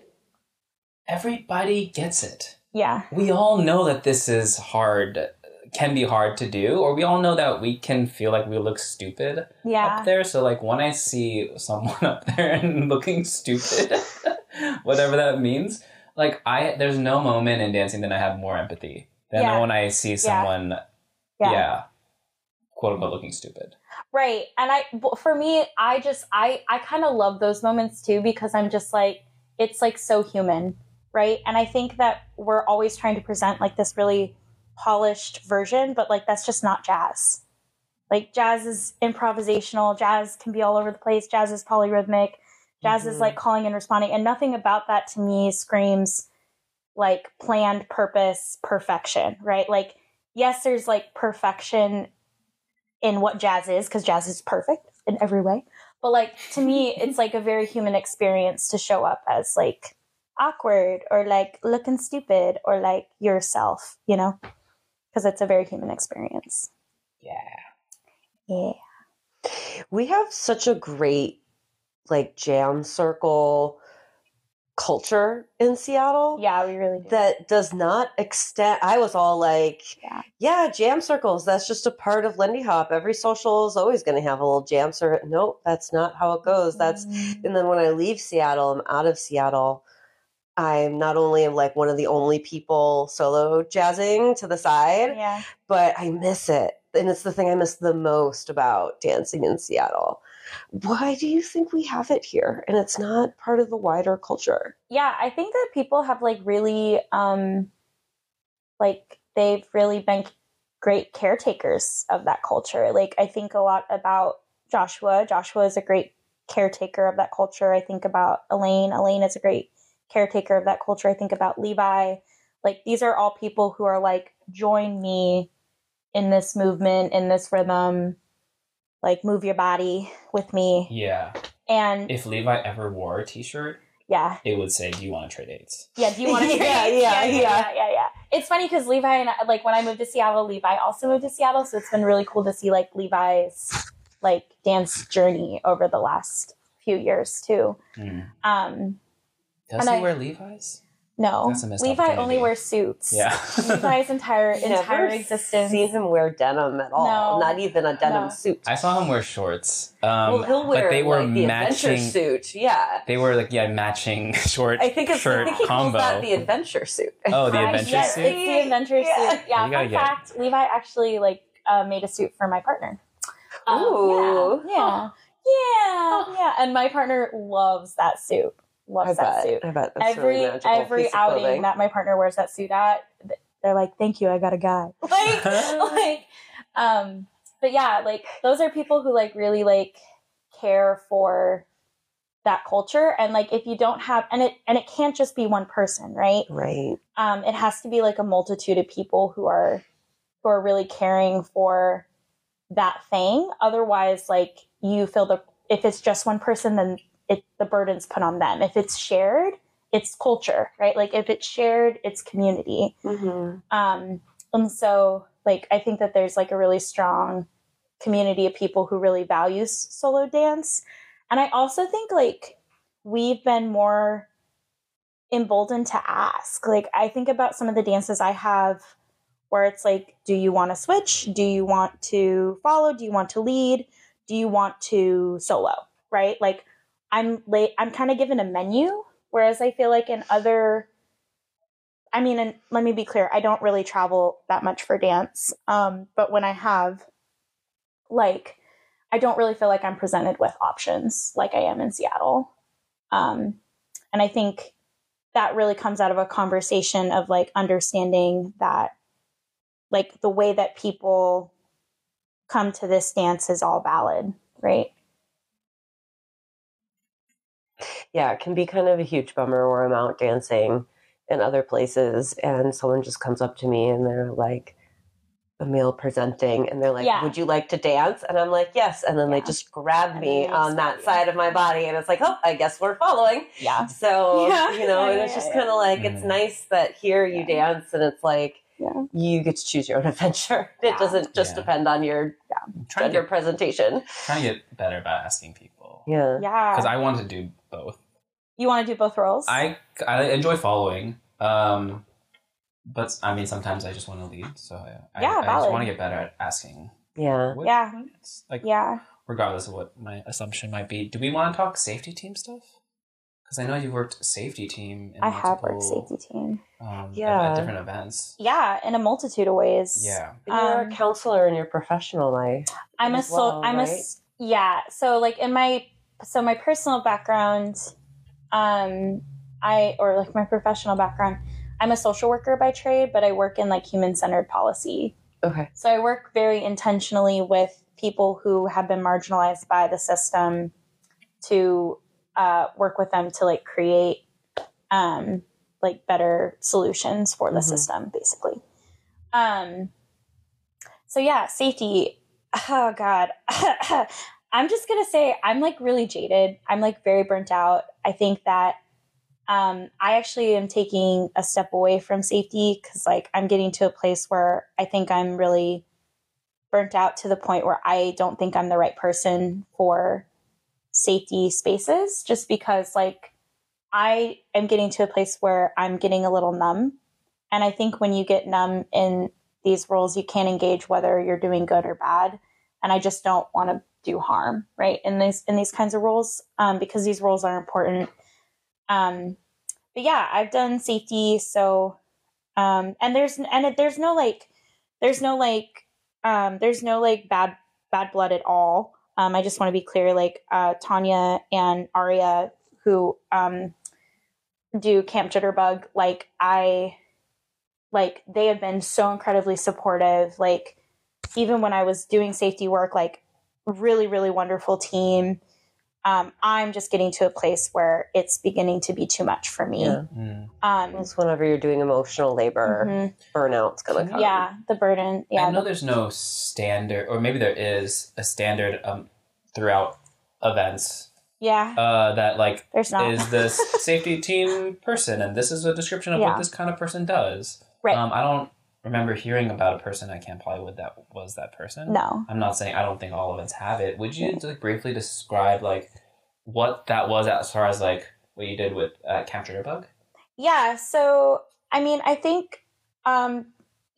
everybody gets it. Yeah. We all know that this is hard, can be hard to do, or we all know that we can feel like we look stupid Yeah. up there. So, like, when I see someone up there and looking stupid, whatever that means, like, I there's no moment in dancing that I have more empathy than Yeah. when I see someone, yeah, Yeah. quote unquote, looking stupid. Right. And I, for me, I just I I kind of love those moments too because I'm just like it's like so human, right? And I think that we're always trying to present like this really polished version, but like that's just not jazz. Like jazz is improvisational, jazz can be all over the place, jazz is polyrhythmic, jazz is Mhm. like calling and responding and nothing about that to me screams like planned purpose perfection, right? Like yes, there's like perfection in what jazz is because jazz is perfect in every way. But like to me, it's like a very human experience to show up as like awkward or like looking stupid or like yourself, you know, because it's a very human experience. Yeah. Yeah. We have such a great like jam circle culture in Seattle. Yeah, we really do. that does not extend. I was all like, Yeah. yeah, jam circles. That's just a part of Lindy Hop. Every social is always going to have a little jam circle. Nope, that's not how it goes. That's Mm. and then when I leave Seattle, I'm out of Seattle. I'm not only like one of the only people solo jazzing to the side, yeah. but I miss it. And it's the thing I miss the most about dancing in Seattle. Why do you think we have it here and it's not part of the wider culture? Yeah, I think that people have like really um like they've really been great caretakers of that culture. Like I think a lot about Joshua. Joshua is a great caretaker of that culture. I think about Elaine. Elaine is a great caretaker of that culture. I think about Levi. Like these are all people who are like join me in this movement, in this rhythm. Like move your body with me. Yeah. And If Levi ever wore a T-shirt, yeah, it would say, "Do you want to trade dates?" Yeah, do you want to Yeah, trade? yeah, yeah, yeah. yeah, yeah, yeah. It's funny because Levi and I, like when I moved to Seattle, Levi also moved to Seattle, so it's been really cool to see like Levi's like dance journey over the last few years too. Hmm. Um, Does he I- wear Levi's? No, That's a Levi opportunity. only wears suits. Yeah. Levi's entire Never entire existence. Seen him wear denim at all. No. Not even a denim No. suit. I saw him wear shorts. Um, well, he'll wear but they were like, the adventure matching. suit. Yeah. They were like yeah, matching short I think it's I shirt think he calls combo. that the adventure suit. Oh, the adventure yes, suit? It's the adventure Yeah. suit. Yeah, You gotta fun get it. fact: Levi actually like uh, made a suit for my partner. Um, Ooh. yeah, yeah, yeah, yeah. And my partner loves that suit. I Loves that bet. suit. I bet that's every really magical every outing clothing. that my partner wears that suit at, they're like, "Thank you, I got a guy." Like, like, um, but yeah, like those are people who like really like care for that culture, and like if you don't have, and it and it can't just be one person, right? Right. um, it has to be like a multitude of people who are who are really caring for that thing otherwise like you feel the if it's just one person then it the burden's put on them. If it's shared it's culture right? Like if it's shared it's community. Hmm um and so like i think that there's like a really strong community of people who really values solo dance. And i also think like we've been more emboldened to ask. Like i think about some of the dances i have where it's like do you want to switch? Do you want to follow? Do you want to lead? Do you want to solo right? Like i'm late i'm kind of given a menu whereas i feel like in other I mean, and let me be clear, I don't really travel that much for dance. Um, but when I have, like, I don't really feel like I'm presented with options like I am in Seattle. Um, and I think that really comes out of a conversation of like understanding that, like, the way that people come to this dance is all valid, right? Yeah, it can be kind of a huge bummer where I'm out dancing in other places and someone just comes up to me and they're like a male presenting and they're like, Yeah. Would you like to dance? And I'm like, Yes. And then Yeah. they just grab And me on that you. side of my body and it's like, Oh, I guess we're following. Yeah. So, Yeah. you know, Yeah, and yeah, it's just yeah, kind of like, it's Mhm. nice that here you dance and it's like, Yeah. you get to choose your own adventure. It Yeah. doesn't just Yeah. depend on your I'm to get, presentation. trying to get better about asking people. Yeah. Yeah. Because I want to do both. you want to do both roles? I I enjoy following. Um, but I mean, sometimes I just want to lead. So I, I, Yeah, I just want to get better at asking. Yeah. What, Yeah. It's like yeah. regardless of what my assumption might be. Do we want to talk safety team stuff? Because I know you worked safety team. In I have worked multiple, safety team. Um, Yeah. At, at different events. Yeah, in a multitude of ways. Yeah. You're Um, a counselor in your professional life. I'm a as so well, I'm a right? s- yeah. So like in my so my personal background, um, I or like my professional background, I'm a social worker by trade, but I work in like human centered policy. Okay. So I work very intentionally with people who have been marginalized by the system to uh, work with them to like create um, like better solutions for the Mhm. system, basically. Um, so yeah, safety. Oh God, I'm just gonna say I'm like really jaded. I'm like very burnt out. I think that um, I actually am taking a step away from safety because like I'm getting to a place where I think I'm really burnt out to the point where I don't think I'm the right person for safety spaces just because like I am getting to a place where I'm getting a little numb. And I think when you get numb in these roles, you can't engage whether you're doing good or bad. And I just don't want to do harm, right? In these in these kinds of roles, um, because these roles are important. Um, but yeah, I've done safety, so um, and there's and it, there's no like there's no like um, there's no like bad bad blood at all. Um, I just want to be clear, like uh, Tanya and Aria, who um, do Camp Jitterbug, like I like they have been so incredibly supportive. Like even when I was doing safety work, like really really wonderful team. Um, I'm just getting to a place where it's beginning to be too much for me. Yeah. Mm. Um, It's whenever you're doing emotional labor, mhm. burnout's gonna come. yeah, the burden. Yeah, I know the- there's no standard, or maybe there is a standard um, throughout events yeah. uh, that like There's not. is this safety team person, and this is a description of Yeah. what this kind of person does. Right. Um, I don't remember hearing about a person at Camp Hollywood that was that person. no. I'm not saying I don't think all events have it. Would you like briefly describe like what that was as far as like what you did with uh, Camp Jitterbug? Yeah, so I mean, I think, um,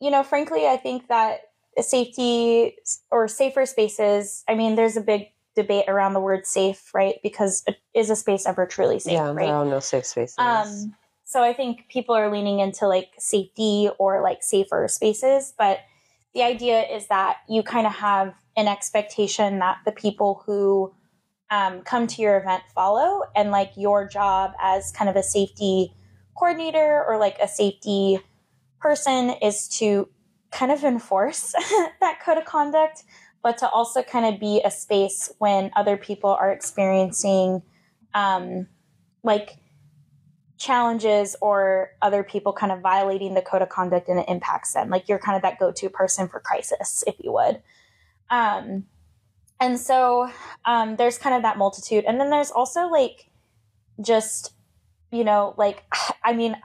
you know, frankly, I think that safety or safer spaces. I mean, there's a big debate around the word safe, right? Because is a space ever truly safe, Yeah, right? there are no safe spaces. Um, so I think people are leaning into like safety or like safer spaces, but the idea is that you kind of have an expectation that the people who um, come to your event follow, and like your job as kind of a safety coordinator or like a safety person is to kind of enforce that code of conduct, but to also kind of be a space when other people are experiencing um, like challenges or other people kind of violating the code of conduct and it impacts them. Like you're kind of that go to person for crisis, if you would. Um, and so um, there's kind of that multitude. And then there's also like just, you know, like, I mean,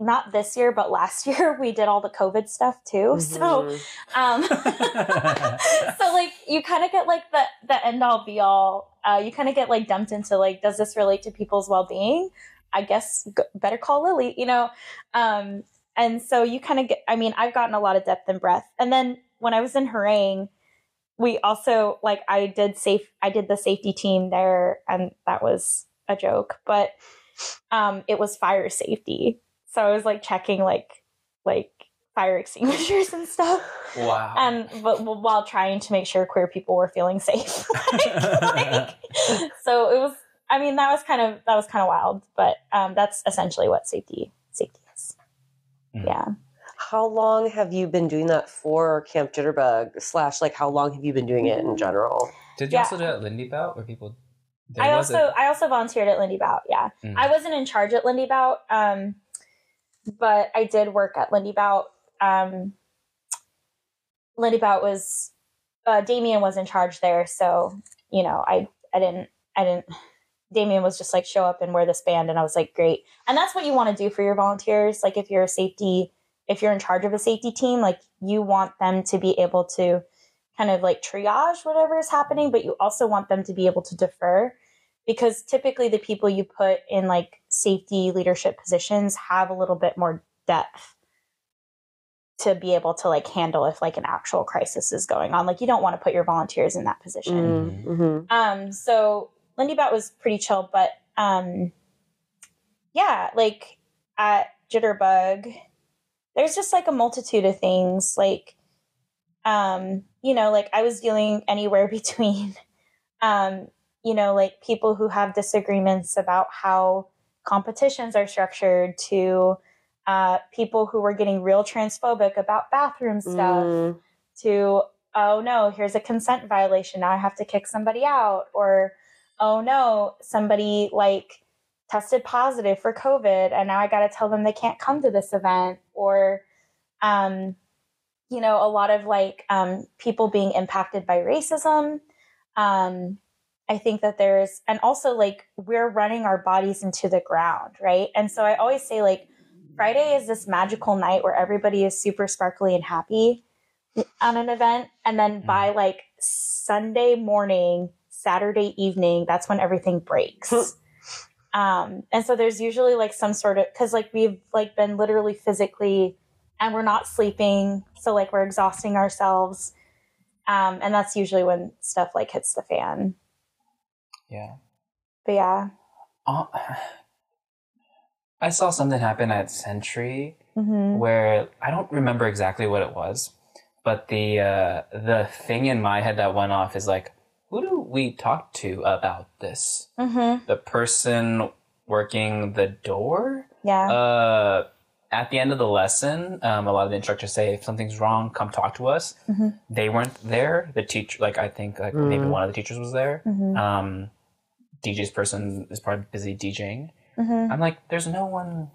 not this year, but last year we did all the COVID stuff too. So, Mhm. um, so like you kind of get like the the end all be all. Uh, you kind of get like dumped into like, does this relate to people's well being? I guess better call Lily, you know. Um, and so you kind of get. I mean, I've gotten a lot of depth and breadth. And then when I was in Herräng, we also like I did safe. I did the safety team there, and that was a joke, but um, it was fire safety. So I was like checking like like fire extinguishers and stuff wow. and but while trying to make sure queer people were feeling safe Like- like- so it was i mean that was kind of that was kind of wild but um, that's essentially what safety safety is Mhm. yeah How long have you been doing that for Camp Jitterbug? Slash, like, how long have you been doing it in general? Did you yeah. also do it at Lindy Bout where people? i also a- i also volunteered at lindy bout yeah Mm. i wasn't in charge at lindy bout um, but i did work at lindy bout um, lindy bout was uh, damien was in charge there so you know i i didn't i didn't damien was just like show up and wear this band and i was like great and that's what you want to do for your volunteers like if you're a safety if you're in charge of a safety team, like you want them to be able to kind of like triage whatever is happening, but you also want them to be able to defer because typically the people you put in like safety leadership positions have a little bit more depth to be able to like handle if like an actual crisis is going on. Like you don't want to put your volunteers in that position. Mm-hmm. Um, so Lindy Bat was pretty chill, but um, yeah, like at Jitterbug, there's just like a multitude of things. Like, um, you know, like I was dealing anywhere between, um, you know, like people who have disagreements about how competitions are structured to uh, people who were getting real transphobic about bathroom stuff Mm. to oh no here's a consent violation now i have to kick somebody out or oh no somebody like tested positive for covid and now i got to tell them they can't come to this event or um you know a lot of like um people being impacted by racism. Um i think that there's and also like we're running our bodies into the ground right? And so i always say like friday is this magical night where everybody is super sparkly and happy on an event and then by like sunday morning saturday evening that's when everything breaks. Um and so there's usually like some sort of because like we've like been literally physically and we're not sleeping so like we're exhausting ourselves. Um and that's usually when stuff like hits the fan. Yeah. but yeah. Uh, I saw something happen at Century hmm where I don't remember exactly what it was, but the uh, the thing in my head that went off is like, we talked to about this? hmm The person working the door. yeah Uh, at the end of the lesson, um, a lot of the instructors say, if something's wrong, come talk to us. Mhm. They weren't there. The teacher, like I think, like maybe Mm. one of the teachers was there. hmm Um, DJ's person is probably busy DJing. hmm I'm like, there's no one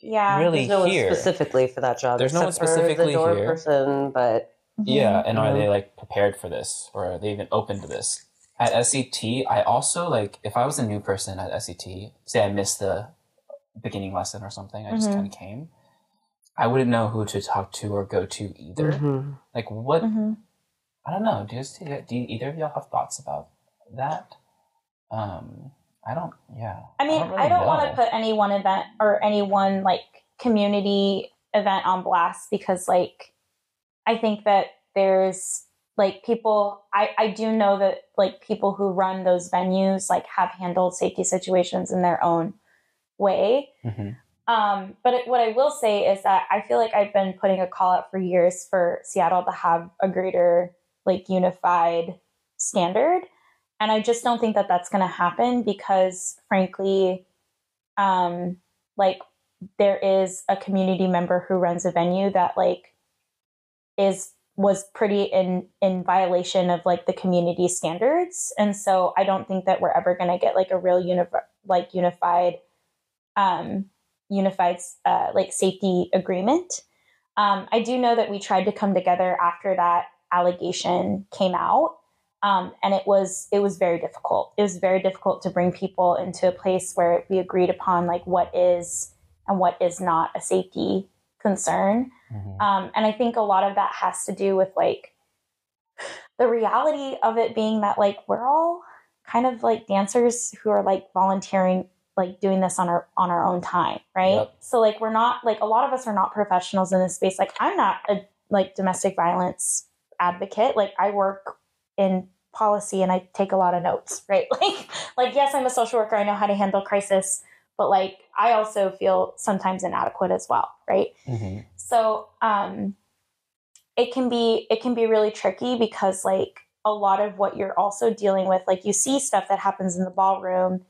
yeah really There's no one here. specifically for that job. There's no one except for specifically the door here. person, but Mhm. Yeah, and are they like prepared for this, or are they even open to this? At SET, I also like if I was a new person at SET, say I missed the beginning lesson or something, I just Mhm. kind of came. I wouldn't know who to talk to or go to either. Mhm. Like what? Mhm. I don't know. Do, you, do you, either of y'all have thoughts about that? Um, I don't. Yeah. I mean, I don't want to put any one event or any one like community event on blast because like I think that there's like people I I do know that like people who run those venues like have handled safety situations in their own way. Mhm. Um, but it, what I will say is that I feel like I've been putting a call out for years for Seattle to have a greater like unified standard and i just don't think that that's going to happen because frankly um like there is a community member who runs a venue that like is was pretty in in violation of like the community standards. And so i don't think that we're ever going to get like a real uni- like unified um unified uh, like safety agreement. Um, i do know that we tried to come together after that allegation came out um, and it was it was very difficult. It was very difficult to bring people into a place where we agreed upon like what is and what is not a safety concern Mhm. um, and i think a lot of that has to do with like the reality of it being that like we're all kind of like dancers who are like volunteering like doing this on our on our own time right? Yep. so like we're not like a lot of us are not professionals in this space. Like i'm not a like domestic violence advocate. Like i work in policy and i take a lot of notes right? Like like yes i'm a social worker. I know how to handle crisis but like i also feel sometimes inadequate as well right Mhm. so um it can be it can be really tricky because like a lot of what you're also dealing with like you see stuff that happens in the ballroom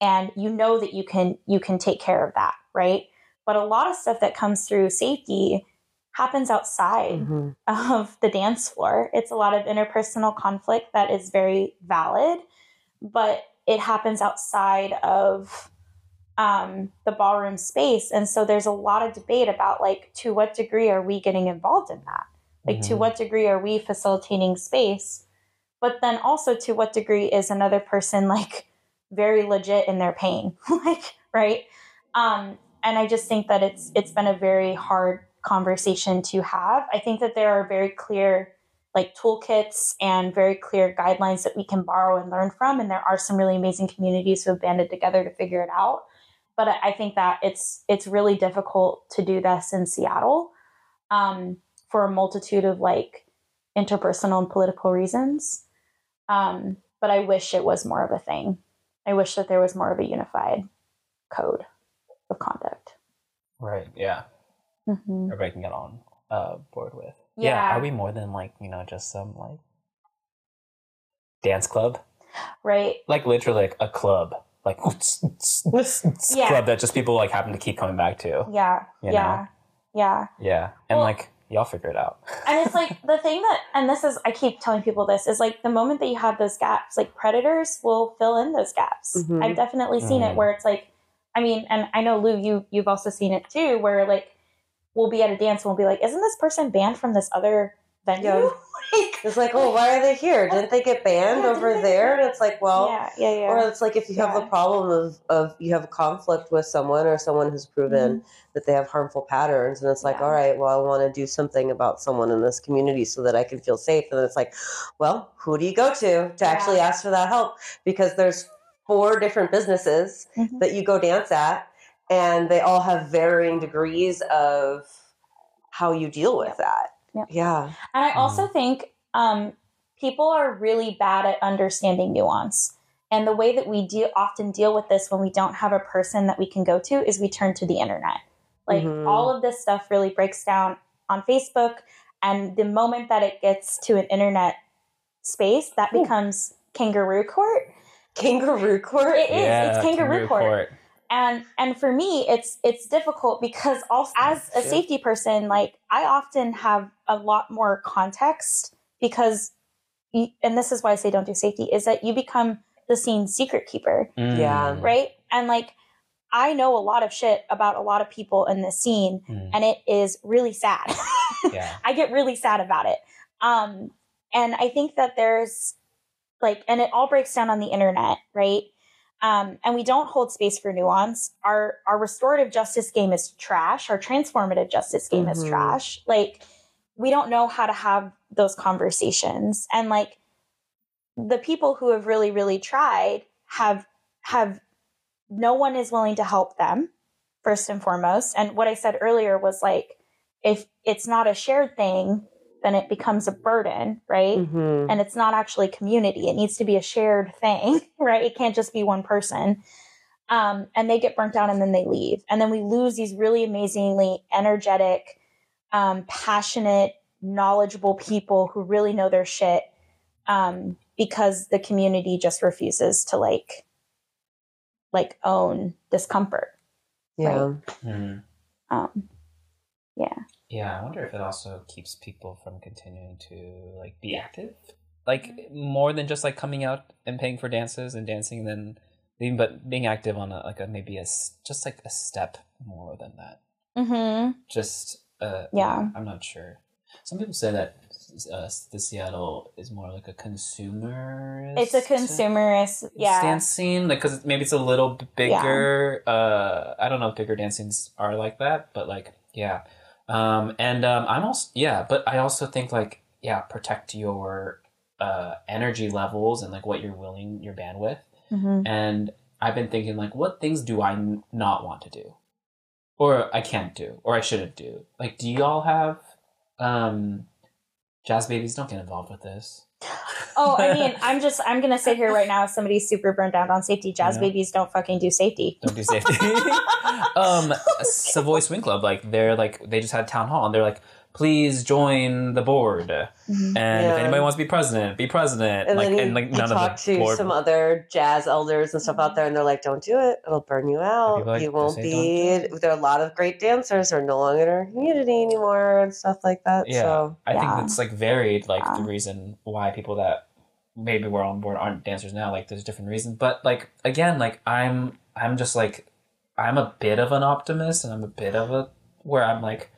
and you know that you can you can take care of that right but a lot of stuff that comes through safety happens outside Mhm. of the dance floor. It's a lot of interpersonal conflict that is very valid, but it happens outside of um, the ballroom space. And so there's a lot of debate about like to what degree are we getting involved in that? Like to Mhm. what degree are we facilitating space? But then also to what degree is another person like very legit in their pain? like, right? Um, and I just think that it's it's been a very hard conversation to have. I think that there are very clear like toolkits and very clear guidelines that we can borrow and learn from, and there are some really amazing communities who have banded together to figure it out. But I think that it's it's really difficult to do this in Seattle um, for a multitude of like interpersonal and political reasons. Um, but I wish it was more of a thing. I wish that there was more of a unified code of conduct. Right. Yeah. Mm-hmm. Everybody can get on uh, board with. Yeah. Are we more than like you know just some like dance club? Right. Like literally like a club, like Yeah. club that just people like happen to keep coming back to. Yeah. You yeah. Yeah. Yeah. And Well- like y'all figure it out. and it's like the thing that and this is i keep telling people this is like the moment that you have those gaps like predators will fill in those gaps Mhm. i've definitely seen it Mhm. where it's like i mean and i know lou you you've also seen it too where like we'll be at a dance and we'll be like isn't this person banned from this other venue Yeah. It's like, oh, why are they here? Didn't they get banned Yeah, over there? And it's like, well, yeah yeah yeah or it's like if you have Yeah. the problem of, of you have a conflict with someone or someone who's proven that they have harmful patterns, and it's like, Mm-hmm. Yeah. all right, well, I want to do something about someone in this community so that I can feel safe. And then it's like, well, who do you go to to actually ask for that help? Because there's four different businesses Mhm. that you go dance at, and they all have varying degrees of how you deal with that. Yep. Yeah. And I also think um, people are really bad at understanding nuance. And the way that we deal, often deal with this when we don't have a person that we can go to is we turn to the internet. Like Mhm. all of this stuff really breaks down on Facebook. And the moment that it gets to an internet space, that Ooh. becomes kangaroo court. Kangaroo court. It is. it's kangaroo, court court. And and for me it's it's difficult because also as a safety person like i often have a lot more context because you, and this is why i say don't do safety is that you become the scene secret keeper Mm. Yeah. right and like i know a lot of shit about a lot of people in this scene Mm. and it is really sad Yeah. I get really sad about it. Um, and I think that there's like, and it all breaks down on the internet, right? Um, and we don't hold space for nuance. Our our restorative justice game is trash. Our transformative justice game is Mhm. trash. Like, we don't know how to have those conversations. And like, the people who have really, really tried have have no one is willing to help them first and foremost. And what I said earlier was like, if it's not a shared thing, then it becomes a burden, right? Mhm. And it's not actually community. It needs to be a shared thing, right? It can't just be one person. Um, and they get burnt out and then they leave. And then we lose these really amazingly energetic, um, passionate, knowledgeable people who really know their shit um, because the community just refuses to like like own discomfort. Yeah. Mm. Um, yeah. Yeah, I wonder if it also keeps people from continuing to like be active, like more than just like coming out and paying for dances and dancing and then leaving, but being active on a like a maybe a just like a step more than that. Mm-hmm. Just uh, Yeah. I'm not sure. Some people say that uh, the Seattle is more like a consumer. It's a consumerist, yeah. dance scene, like because maybe it's a little bigger. Uh, I don't know if bigger dance scenes are like that, but like yeah. Um, and um, I'm also yeah, but I also think like yeah, protect your uh energy levels and like what you're willing your bandwidth. Mm-hmm. And I've been thinking like, what things do I n- not want to do, or I can't do, or I shouldn't do? Like, do y'all have um, jazz babies? Don't get involved with this. Oh, I mean, I'm just I'm gonna sit here right now. If somebody's super burned out on safety, jazz Yeah. babies don't fucking do safety. don't do safety. um, Savoy Swing Club, like they're like they just had town hall, and they're like, please join the board, Mhm. and if anybody wants to be president, be president. And like then you, and like you none talk of the to board. some other jazz elders and stuff out there, and they're like, "Don't do it; it'll burn you out. like you won't be." "Don't There are a lot of great dancers who are no longer in our community anymore and stuff like that. Yeah. So I Yeah. think it's like varied, like the reason why people that maybe were on board aren't dancers now. Like there's different reasons, but like again, like I'm I'm just like I'm a bit of an optimist, and I'm a bit of a where I'm like,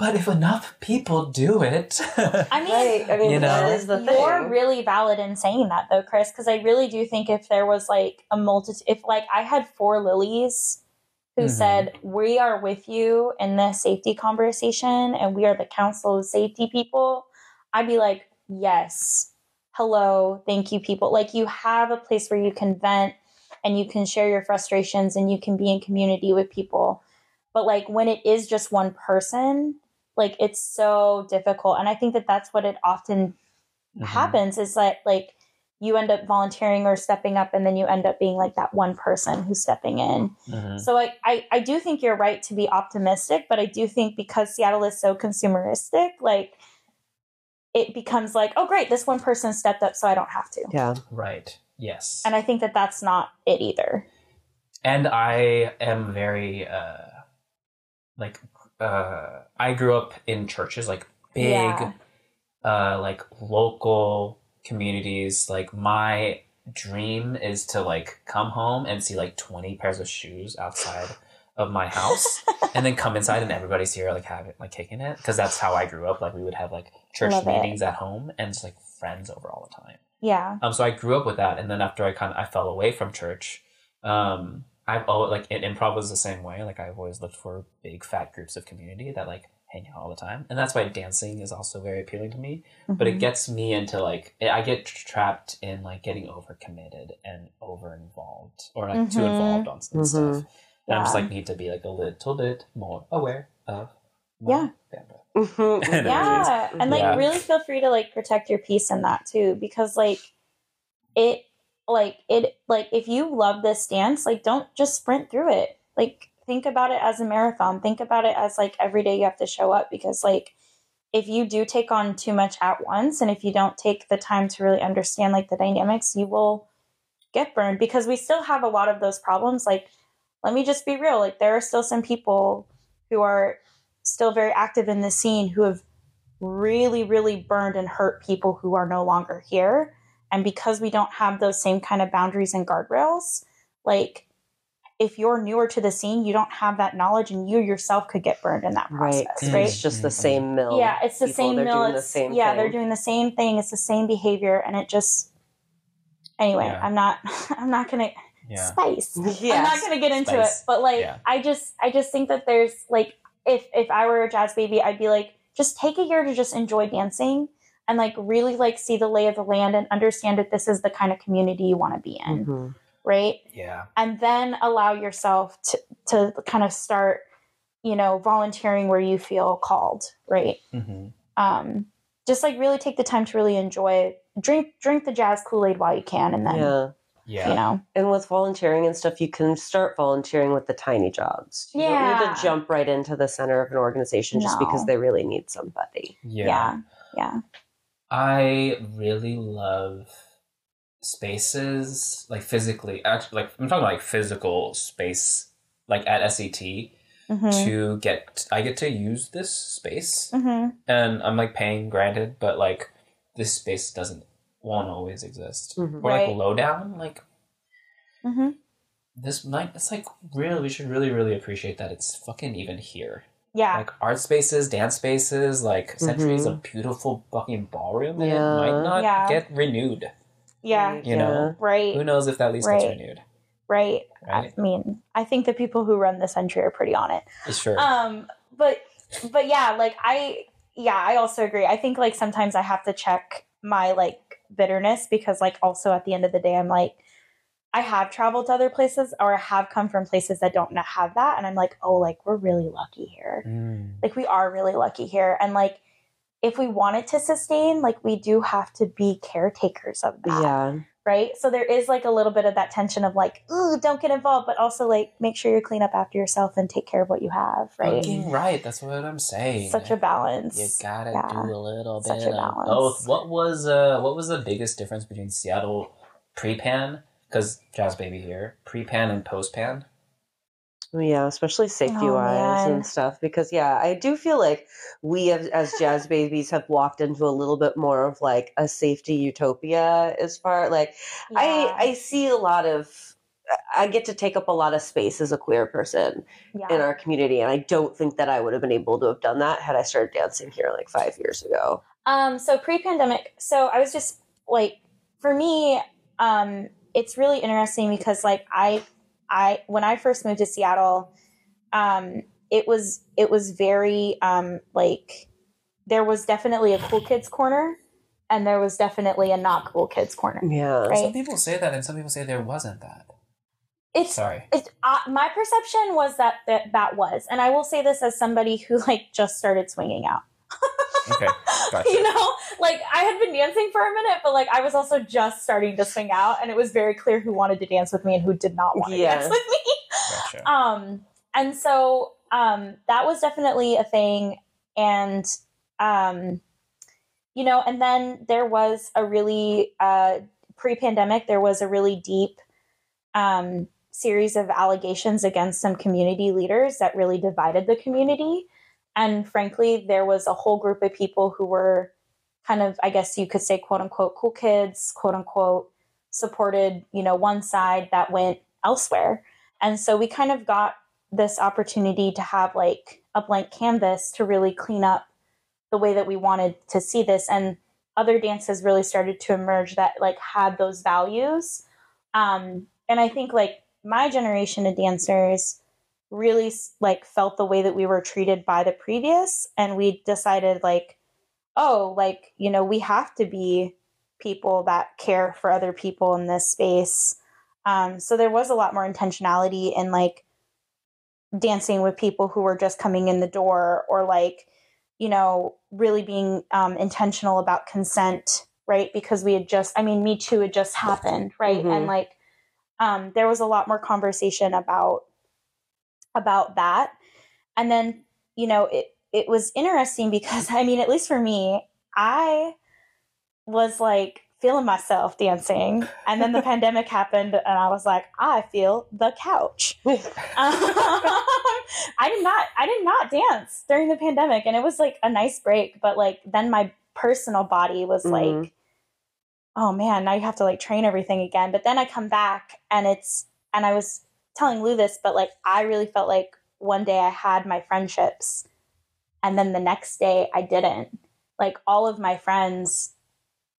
but if enough people do it, I mean, right, I mean You know? is the You're really valid in saying that though, Chris, because I really do think if there was like a multitude, if like I had four lilies who Mhm. said, We are with you in this safety conversation and we are the council of safety people, I'd be like, Yes, hello, thank you, people. Like, you have a place where you can vent and you can share your frustrations and you can be in community with people. But, like, when it is just one person, like, it's so difficult. And I think that that's what it often Mhm. happens is that like you end up volunteering or stepping up and then you end up being like that one person who's stepping in Mhm. so like I, I do think you're right to be optimistic but i do think because seattle is so consumeristic like it becomes like oh great this one person stepped up so i don't have to Yeah. Right. Yes. and i think that that's not it either and I am very uh like uh I grew up in churches like big Yeah. uh like local communities like my dream is to like come home and see like 20 pairs of shoes outside of my house and then come inside and everybody's here like having like kicking it because that's how I grew up like we would have like church Love it. meetings at home and just like friends over all the time yeah um, so I grew up with that, and then after I kind of I fell away from church, um, I've always like in improv was the same way. Like I've always looked for big fat groups of community that like hang out all the time, and that's why dancing is also very appealing to me. But it Mhm. gets me into like I get trapped in like getting overcommitted and over involved, or like too Mhm. involved on some Mhm. stuff. And I'm just like need to be like a little bit more aware of my Yeah. bandwidth. Mhm. yeah and like Yeah. really feel free to like protect your peace in that too because like it like it like if you love this dance like don't just sprint through it. Like think about it as a marathon. Think about it as like every day you have to show up because like if you do take on too much at once and if you don't take the time to really understand like the dynamics you will get burned because we still have a lot of those problems. Like let me just be real. Like there are still some people who are still very active in the scene who have really really burned and hurt people who are no longer here and because we don't have those same kind of boundaries and guardrails like if you're newer to the scene you don't have that knowledge and you yourself could get burned in that Right. right, It's just the Mhm. same mill. yeah it's the people, same they're mill doing the it's- same yeah thing. they're doing the same thing it's the same behavior and it just anyway Yeah. i'm not i'm not gonna Yeah. spice Yes. I'm not gonna get into Spice. it, but like Yeah. I just I just think that there's like if if I were a jazz baby, I'd be like just take a year to just enjoy dancing and like really like see the lay of the land and understand that this is the kind of community you want to be in, Mhm. right? Yeah. And then allow yourself to to kind of start, you know, volunteering where you feel called, right? hmm Um, just like really take the time to really enjoy drink drink the jazz Kool Aid while you can, and then Yeah. Yeah. you know, And with volunteering and stuff, you can start volunteering with the tiny jobs. You don't need to jump right into the center of an organization just No. because they really need somebody. yeah, yeah. I really love spaces like physically actually like I'm talking about like physical space like at SET Mhm. to get I get to use this space Mhm. and I'm like paying granted but like this space doesn't won't always exist Mhm. or like Right. lowdown like Mhm. this might it's like really we should really really appreciate that it's fucking even here Yeah. like art spaces dance spaces like centuries of beautiful fucking ballroom and it Yeah. might not Yeah. get renewed yeah. you know Right. who knows if that lease gets Right. renewed Right. right I mean, I think the people who run the century are pretty on it. sure Um, but but yeah, like I yeah, I also agree. I think like sometimes I have to check my like bitterness because like also at the end of the day I'm like I have traveled to other places or I have come from places that don't have that and I'm like, "Oh, like we're really lucky here." Mm. Like we are really lucky here and like if we want it to sustain, like we do have to be caretakers of that. Yeah. right? So there is like a little bit of that tension of like, ooh, don't get involved, but also like make sure you clean up after yourself and take care of what you have, right? Fucking right that's what i'm saying Such a balance. you gotta Yeah. do a little Such bit a of balance. both what was uh what was the biggest difference between seattle pre-pan because jazz baby here pre-pan and post-pan Yeah, especially safety Oh, wise man. and stuff. Because yeah, I do feel like we as, as jazz babies have walked into a little bit more of like a safety utopia as far like Yeah. I I see a lot of I get to take up a lot of space as a queer person yeah. in our community, and I don't think that I would have been able to have done that had I started dancing here like five years ago. Um, so pre-pandemic, so I was just like, for me, um, it's really interesting because like I, I when I first moved to Seattle, um, it was it was very um, like there was definitely a cool kids corner, and there was definitely a not cool kids corner. Yeah. Right. Some people say that, and some people say there wasn't that. It's Sorry. it, uh, my perception was that, that that was, and I will say this as somebody who like just started swinging out. Okay, gotcha. you know, like I had been dancing for a minute, but like I was also just starting to swing out, and it was very clear who wanted to dance with me and who did not want to Yeah. dance with me. Gotcha. Um, and so um, that was definitely a thing, and um, you know, and then there was a really uh, pre-pandemic. There was a really deep um, series of allegations against some community leaders that really divided the community. And frankly, there was a whole group of people who were kind of, I guess you could say, quote unquote, cool kids, quote unquote, supported, you know, one side that went elsewhere. And so we kind of got this opportunity to have like a blank canvas to really clean up the way that we wanted to see this. And other dances really started to emerge that like had those values. Um, and I think like my generation of dancers really like felt the way that we were treated by the previous and we decided like oh like you know we have to be people that care for other people in this space. Um, so there was a lot more intentionality in like dancing with people who were just coming in the door or like you know really being um, intentional about consent right? Because we had just i mean me too had just happened right? Mhm. and like um, there was a lot more conversation about about that. And then you know it it was interesting because i mean at least for me i was like feeling myself dancing. And then the pandemic happened and i was like i feel the couch. Um, i did not i did not dance during the pandemic and it was like a nice break but like then my personal body was Mhm. like oh man now you have to like train everything again. But then i come back and it's and i was telling lou this but like i really felt like one day i had my friendships and then the next day i didn't. Like all of my friends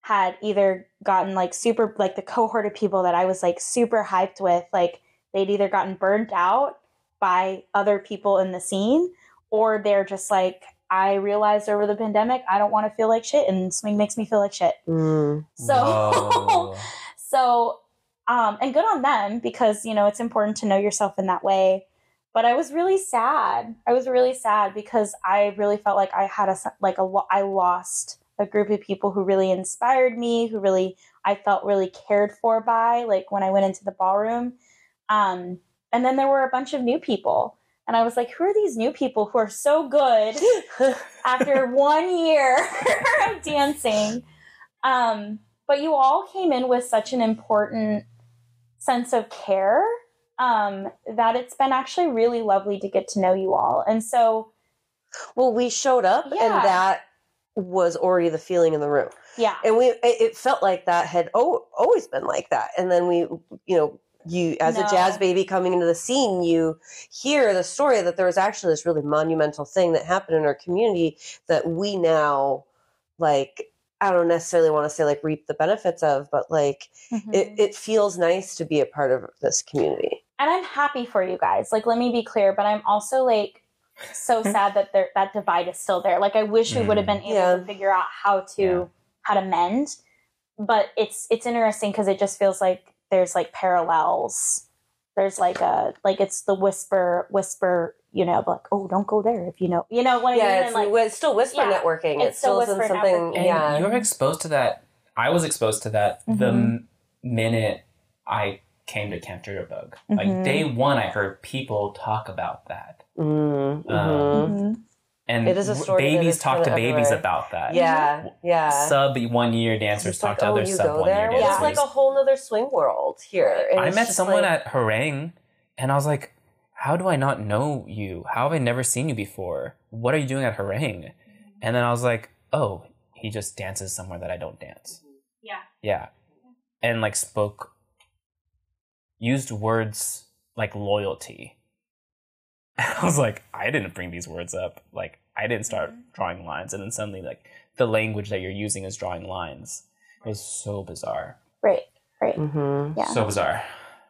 had either gotten like super like the cohort of people that i was like super hyped with like they'd either gotten burned out by other people in the scene or they're just like i realized over the pandemic i don't want to feel like shit and swing makes me feel like shit. Mm. so so um and good on them because you know it's important to know yourself in that way. But i was really sad. I was really sad because i really felt like i had a, like a i lost a group of people who really inspired me who really i felt really cared for by like when i went into the ballroom. Um and then there were a bunch of new people. And i was like who are these new people who are so good after one year of dancing. Um, but you all came in with such an important sense of care um, that it's been actually really lovely to get to know you all. And so, well, we showed up, Yeah. and that was already the feeling in the room. yeah, and we it felt like that had oh, always been like that and then we you know you as No. a jazz baby coming into the scene you hear the story that there was actually this really monumental thing that happened in our community that we now like i don't necessarily want to say like reap the benefits of but like Mhm. it, it feels nice to be a part of this community and I'm happy for you guys. Like, let me be clear, but I'm also like so sad that there that divide is still there. Like, I wish we would have been able Yeah. to figure out how to Yeah. how to mend. But it's it's interesting because it just feels like there's like parallels. There's like a like it's the whisper whisper. You know, like oh, don't go there if you know you know what I mean. yeah And, it's, like, it's still whisper yeah, networking it's it still still whisper something networking. And yeah you're exposed to that. I was exposed to that the Mhm. m- minute I came to Camp Jitterbug. Mhm. Like day one, I heard people talk about that, mm, Um, mhm. Mhm. and It is a w- story babies is talk to kinda babies everywhere. about that. yeah yeah Sub one year dancers talk like, to oh, other you sub one year dancers. Well, it's like a whole nother swing world here. I met someone like- at Herräng, and I was like, "How do I not know you? How have I never seen you before? What are you doing at Herräng? And then I was like, "Oh, he just dances somewhere that I don't dance." Yeah. Yeah, and like spoke, used words like loyalty. And I was like, I didn't bring these words up. Like, I didn't start Mhm. drawing lines, and then suddenly, like, the language that you're using is drawing lines. It was so bizarre. Right. Right. Mm-hmm. Yeah. So bizarre.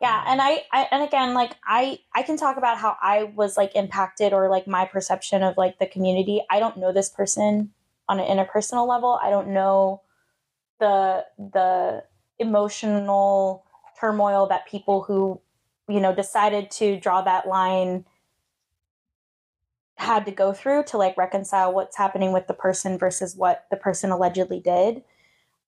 Yeah and I, I and again like i i can talk about how i was like impacted or like my perception of like the community. I don't know this person on an interpersonal level. I don't know the the emotional turmoil that people who you know decided to draw that line had to go through to like reconcile what's happening with the person versus what the person allegedly did.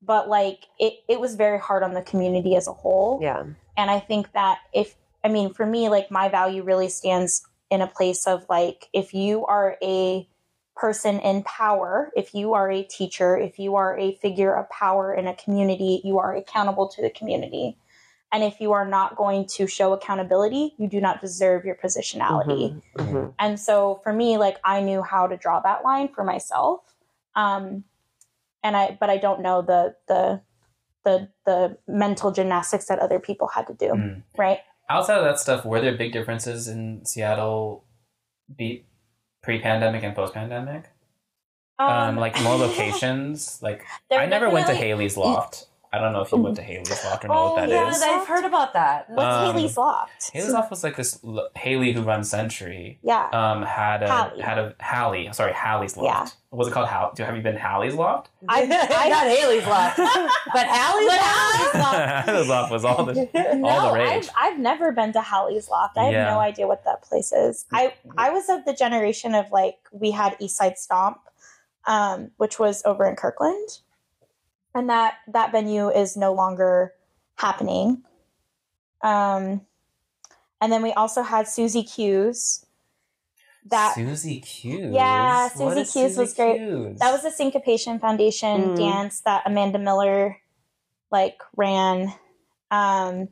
But like it, it was very hard on the community as a whole. Yeah. And I think that if, I mean, for me, like my value really stands in a place of like, if you are a person in power, if you are a teacher, if you are a figure of power in a community, you are accountable to the community. And if you are not going to show accountability, you do not deserve your positionality. Mhm, mhm. And so for me, like I knew how to draw that line for myself. Um, and I, but I don't know the, the, the, the mental gymnastics that other people had to do. Mm. Right. Outside of that stuff, were there big differences in Seattle, be pre-pandemic and post-pandemic? Um, like more locations. Like I never went to Haley's Loft. I don't know if you went to Haley's Loft or know what that yeah, is. I've heard about that. What's Um, Haley's Loft? Haley's Loft was like this. l- Haley who runs Century Yeah. um, had a Hallie. had a Hallie. Sorry, Hallie's Loft. Yeah. Was it called Hall? Do have you been Hallie's Loft? I- I- not Haley's Loft, but Allie's But. Hallie's Loft. Hallie's Loft was all the no, all the rage. I've, I've never been to Hallie's Loft. I have Yeah. no idea what that place is. I I was of the generation of like we had East Side Stomp, um, which was over in Kirkland, and that that venue is no longer happening. Um, and then we also had Susie Q's. That Susie Q. Yeah, Susie Q's was great. that was the Syncopation Foundation Mm. dance that Amanda Miller like ran. Um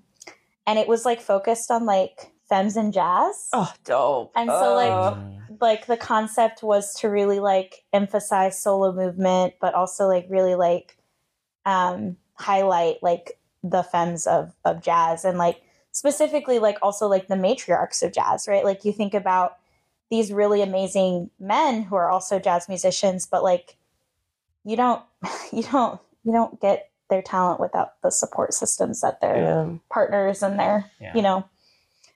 and it was like focused on like femmes and jazz. Oh, dope. And so, like, Oh. Like the concept was to really like emphasize solo movement, but also like really like um highlight like the femmes of of jazz and like specifically like also like the matriarchs of jazz, right? Like you think about these really amazing men who are also jazz musicians, but like you don't you don't you don't get their talent without the support systems that their yeah. partners and their Yeah. you know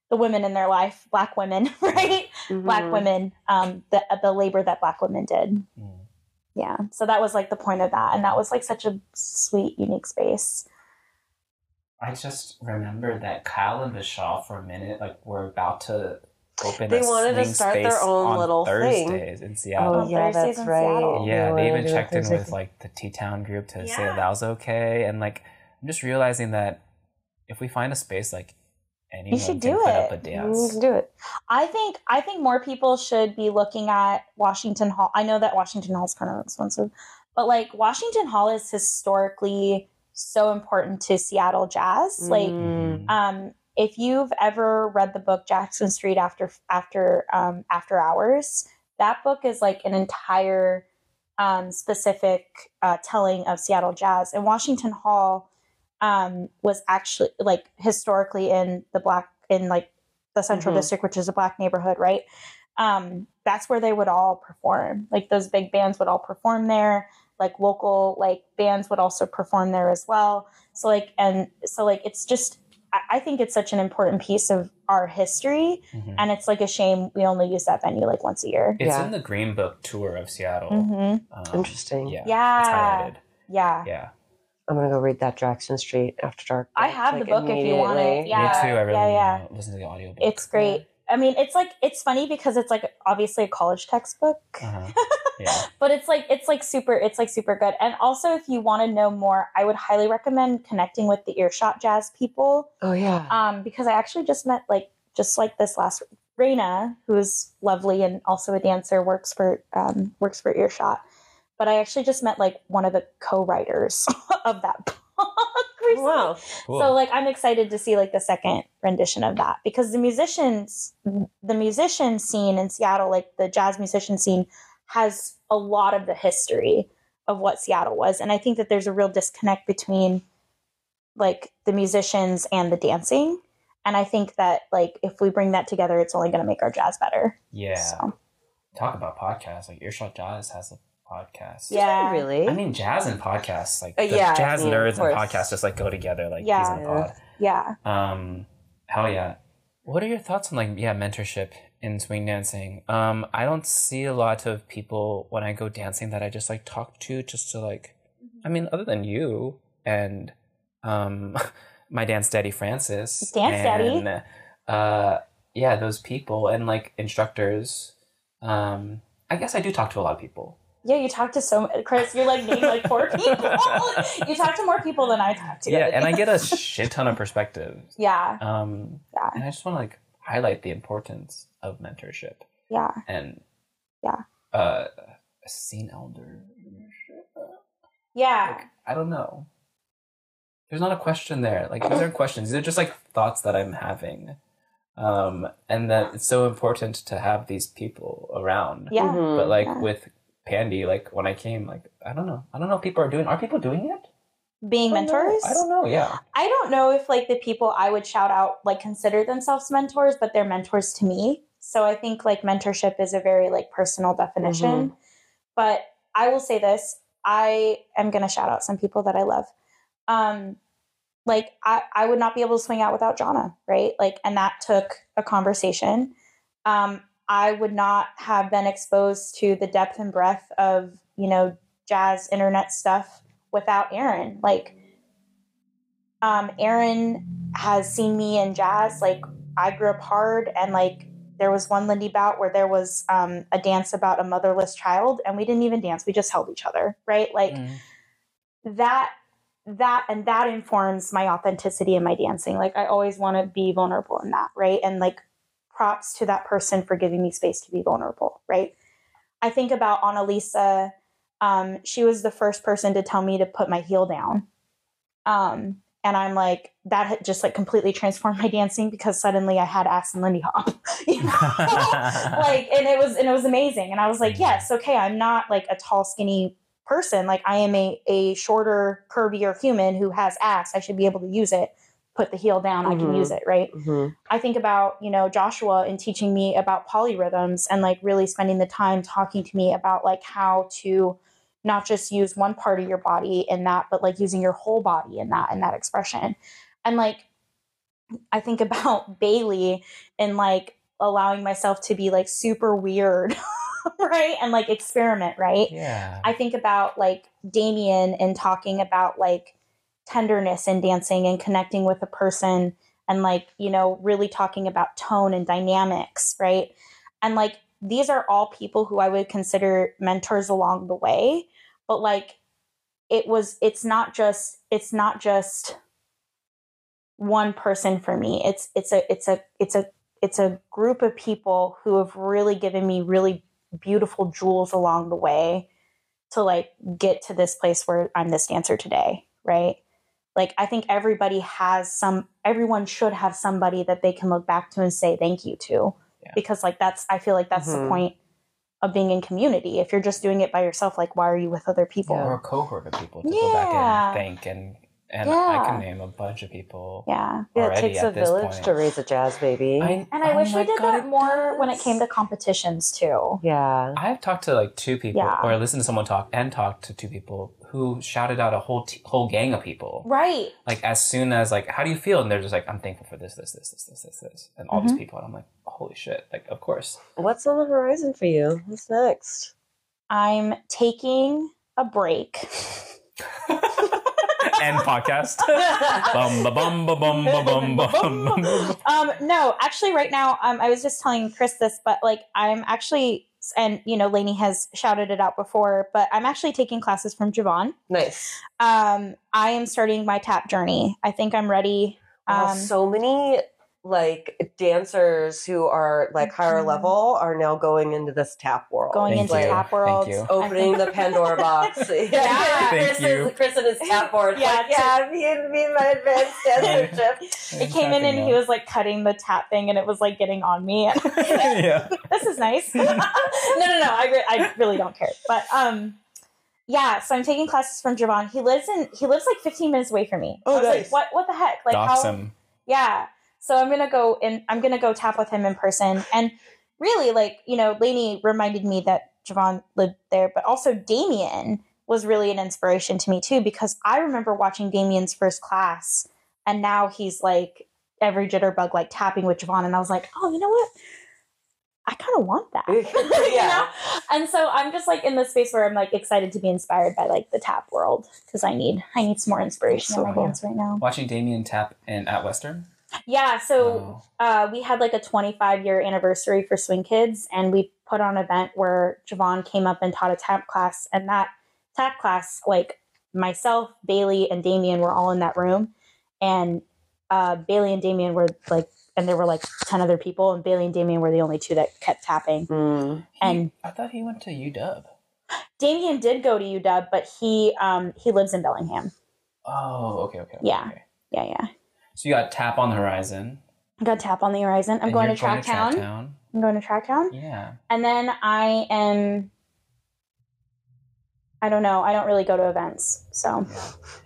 the women in their life, black women, right? Black Mhm. women, um, the the labor that black women did. Mm. Yeah, so that was like the point of that, and that was like such a sweet, unique space. I just remembered that Kyle and Vishal for a minute, like were about to open. They a wanted to start their own on little thing. Thursdays in oh, Seattle. Oh yeah, Thursdays that's right. Seattle. Yeah, wanted they even checked in with like the T Town group to say Yeah. that, that was okay, and like I'm just realizing that if we find a space, like anyone should can do it. You do it. I think I think more people should be looking at Washington Hall. I know that Washington Hall is kind of expensive, but like Washington Hall is historically so important to Seattle jazz. Like Mm. um, if you've ever read the book Jackson Street after after um, after hours, that book is like an entire um, specific uh, telling of Seattle jazz. And Washington Hall um, was actually like historically in the black in like the Central Mhm. District, which is a black neighborhood, right? Um, that's where they would all perform. Like those big bands would all perform there. Like local like bands would also perform there as well. So like and so like it's just I- I think it's such an important piece of our history, Mhm. and it's like a shame we only use that venue like once a year. It's Yeah. in the Green Book tour of Seattle. hmm Um, Interesting. Yeah, Yeah. it's highlighted. Yeah, Yeah, I'm gonna go read that Jackson Street after dark. I book, have the book if you want it. Yeah. me too. I really yeah, yeah. want to listen to the audiobook. it's great. I mean, it's like it's funny because it's like obviously a college textbook, Uh-huh. Yeah. but it's like it's like super it's like super good. And also, if you want to know more, I would highly recommend connecting with the Earshot Jazz people. Oh yeah. um, because I actually just met like just like this last Raina, who's lovely and also a dancer, works for um, works for Earshot. But I actually just met like one of the co-writers of that book. recently. wow. Cool. So like I'm excited to see like the second rendition of that because the musicians the musician scene in Seattle, like the jazz musician scene, has a lot of the history of what Seattle was. And I think that there's a real disconnect between like the musicians and the dancing. And I think that like if we bring that together, it's only gonna make our jazz better. yeah. So Talk about podcasts. Like Earshot Jazz has a podcast. Yeah. Really? I mean, jazz and podcasts, like Uh, the yeah, I jazz mean, nerds and podcasts, just like go together. Like Yeah. he's in the pod. yeah. Um, hell yeah. What are your thoughts on like yeah mentorship in swing dancing? Um, I don't see a lot of people when I go dancing that I just like talk to just to like. I mean, other than you and um, my dance daddy Francis. Dance daddy. Uh, yeah, those people and like instructors. Um, I guess I do talk to a lot of people. Yeah, you talk to so Chris. You're like named like four people. you talk to more people than I talk to. Yeah, and I get a shit ton of perspectives. yeah, Um, Yeah. and I just want to like highlight the importance of mentorship yeah, and Yeah. uh, a scene elder. yeah. Like, I don't know. There's not a question there. Like these aren't questions. These are just like thoughts that I'm having, um, and that it's so important to have these people around. Yeah. Mhm. But like Yeah. with Pandy, like when I came, like I don't know. I don't know if people are doing. Are people doing it? Being I don't know. mentors. I don't know. Yeah. I don't know if like the people I would shout out like consider themselves mentors, but they're mentors to me. So I think like mentorship is a very like personal definition. But I will say this, I am going to shout out some people that I love. Um like I I would not be able to swing out without jana right? Like and that took a conversation. Um I would not have been exposed to the depth and breadth of, you know, jazz internet stuff without Aaron. Like um, Aaron has seen me in jazz. Like I grew up hard, and like there was one Lindy bout where there was um, a dance about a motherless child, and we didn't even dance; we just held each other, right? Like Mm. that, that, and that informs my authenticity in my dancing. Like I always want to be vulnerable in that, right? And like props to that person for giving me space to be vulnerable, right? I think about Annalisa. Um, she was the first person to tell me to put my heel down. Um, and I'm like, that had just like completely transformed my dancing because suddenly I had ass and Lindy Hop. You know? like and it was and it was amazing. And I was like, yes, okay, I'm not like a tall, skinny person. Like I am a a shorter, curvier human who has ass. I should be able to use it. Put the heel down, I can use it, right? Mhm. I think about, you know, Joshua and teaching me about polyrhythms and like really spending the time talking to me about like how to not just use one part of your body in that, but like using your whole body in that in that expression. And like I think about Bailey and like allowing myself to be like super weird, right? And like experiment, right? Yeah. I think about like Damien and talking about like tenderness in dancing and connecting with a person and like, you know, really talking about tone and dynamics, right? And like these are all people who I would consider mentors along the way, but like it was it's not just it's not just one person for me. It's it's a it's a it's a it's a group of people who have really given me really beautiful jewels along the way to like get to this place where I'm this dancer today, right? Like I think everybody has some everyone should have somebody that they can look back to and say thank you to. Yeah. Because like that's I feel like that's the Mhm. point of being in community. If you're just doing it by yourself, like why are you with other people? or a cohort of people to go back Yeah. and think and and I can name a bunch of people Yeah. Yeah, it takes a village point. to raise a jazz baby. I- And I oh wish we did God, that it more when it came to competitions too. yeah. I've talked to like two people, Yeah. or listened to someone talk and talked to two people who shouted out a whole t- whole gang of people. Right. Like as soon as like, how do you feel? And they're just like, I'm thankful for this, this, this, this, this, this, this, and all Mm-hmm. these people. And I'm like, holy shit! Like, of course. What's on the horizon for you? What's next? I'm taking a break. End podcast. bum ba bum ba bum ba bum bum. um no actually right now um i was just telling chris this but like i'm actually and you know Lainey has shouted it out before but i'm actually taking classes from javon. Nice. um i am starting my tap journey. I think i'm ready. Wow, um so many like dancers who are like higher level are now going into this tap world. going Thank into you. tap Thank world you. Opening the Pandora box. Yeah. Chris, Thank you. Is, Chris and his tap board. Yeah, like, yeah, me and me my advanced dancership. it came in and he was like cutting the tap thing and it was like getting on me yeah. this is nice. no, no, no. I, re- I really don't care. But um, yeah. So I'm taking classes from Javon. He lives in he lives like 15 minutes away from me. Oh, I was nice. like, what what the heck? Like Dox how? him. Yeah. So I'm gonna go and I'm gonna go tap with him in person. And really, like you know, Lainey reminded me that Javon lived there, but also Damien was really an inspiration to me too because I remember watching Damien's first class, and now he's like every jitterbug like tapping with Javon, and I was like, oh, you know what? I kind of want that. You know? And so I'm just like in the space where I'm like excited to be inspired by like the tap world because I need I need some more inspiration So in my cool. dance right now. Watching Damien tap in at Western. Yeah, so Oh. uh, we had like a 25 year anniversary for Swing Kids, and we put on an event where Javon came up and taught a tap class. And that tap class, like myself, Bailey, and Damien were all in that room. And uh, Bailey and Damien were like, and there were like 10 other people, and Bailey and Damien were the only two that kept tapping. Mm. And I thought he went to UW. Damien did go to UW, but he um, he lives in Bellingham. Oh, okay, okay. okay, Yeah. okay. Yeah, yeah. So you got tap on the horizon. I got tap on the horizon. I'm going to Tracktown. Tracktown. I'm going to Tracktown. Yeah. And then I am I don't know, I don't really go to events. So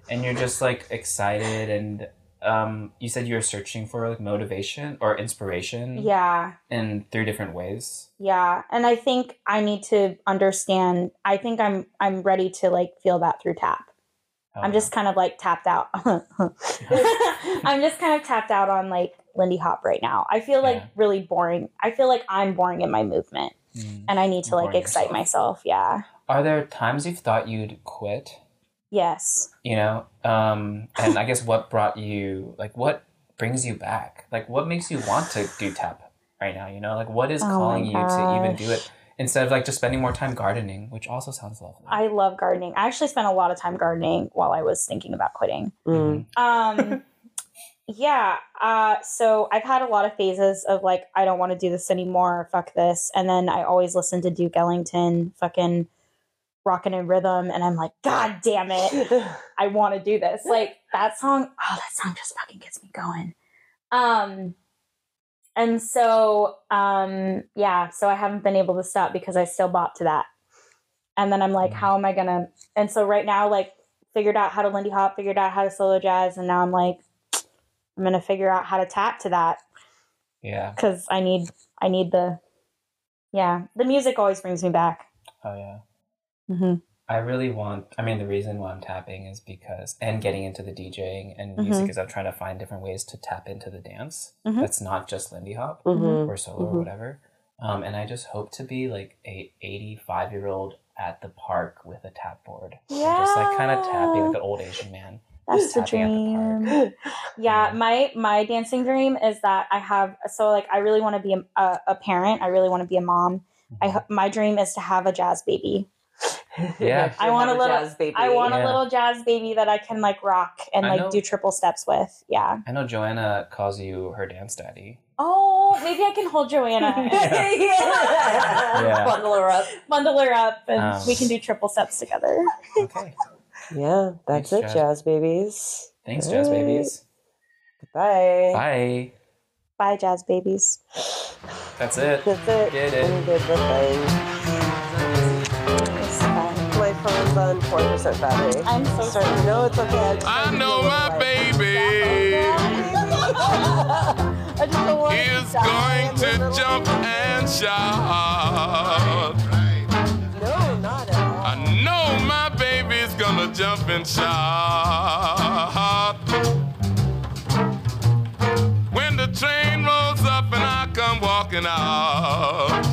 And you're just like excited and um you said you were searching for like motivation or inspiration yeah, in three different ways. yeah. And I think I need to understand I think I'm I'm ready to like feel that through tap. Oh, I'm just kind of like tapped out. I'm just kind of tapped out on like Lindy Hop right now. I feel like Yeah. really boring. I feel like I'm boring in my movement Mm. and I need to like excite yourself. myself. Yeah. Are there times you've thought you'd quit? Yes. You know? Um and I guess what brought you like what brings you back? Like what makes you want to do tap right now, you know? Like what is Oh calling you to even do it instead of like just spending more time gardening, which also sounds lovely. I love gardening. I actually spent a lot of time gardening while I was thinking about quitting. Mm. Um, yeah. Uh, so I've had a lot of phases of like, I don't want to do this anymore. Fuck this. And then I always listen to Duke Ellington, fucking rockin' in rhythm. And I'm like, God damn it. I want to do this. Like that song, oh, that song just fucking gets me going. Um, and so, um, yeah, so I haven't been able to stop because I still bop to that. And then I'm like, Mhm. how am I gonna? And so right now, like, figured out how to Lindy Hop, figured out how to solo jazz, and now I'm like, I'm gonna figure out how to tap to that Yeah. because I need, I need the, yeah, the music always brings me back. Oh yeah. hmm I really want. I mean, the reason why I'm tapping is because, and getting into the DJing and music Mhm. is I'm trying to find different ways to tap into the dance. Mhm. That's not just Lindy Hop Mhm. or solo or Mhm. whatever. Um, and I just hope to be like a 85 year old at the park with a tap board, And just like kind of tapping like an old Asian man. That's the at the dream. Yeah, Yeah. my my dancing dream is that I have so like I really want to be a, a, parent. I really want to be a mom. I ho- my dream is to have a jazz baby. Yeah. I want a little- jazz baby. I want Yeah. a little jazz baby that I can like rock and I like know- do triple steps with. Yeah. I know Joanna calls you her dance daddy. Oh, maybe I can hold Joanna, yeah. Yeah. Bundle her up. bundle her up, and Um, we can do triple steps together. Okay. Yeah, that's Thanks, it, Jazz. jazz babies. Thanks, Jazz Alright. Babies. Bye. Bye. Bye, jazz babies. That's it. That's it. Get it. My phone's on 40% battery. I'm so Sorry. sorry. No, it's okay. I, I know my little baby I just don't want is die. going to jump and shout. No, not at all. I know my baby's gonna jump and shout. When the train rolls up and I come walking out.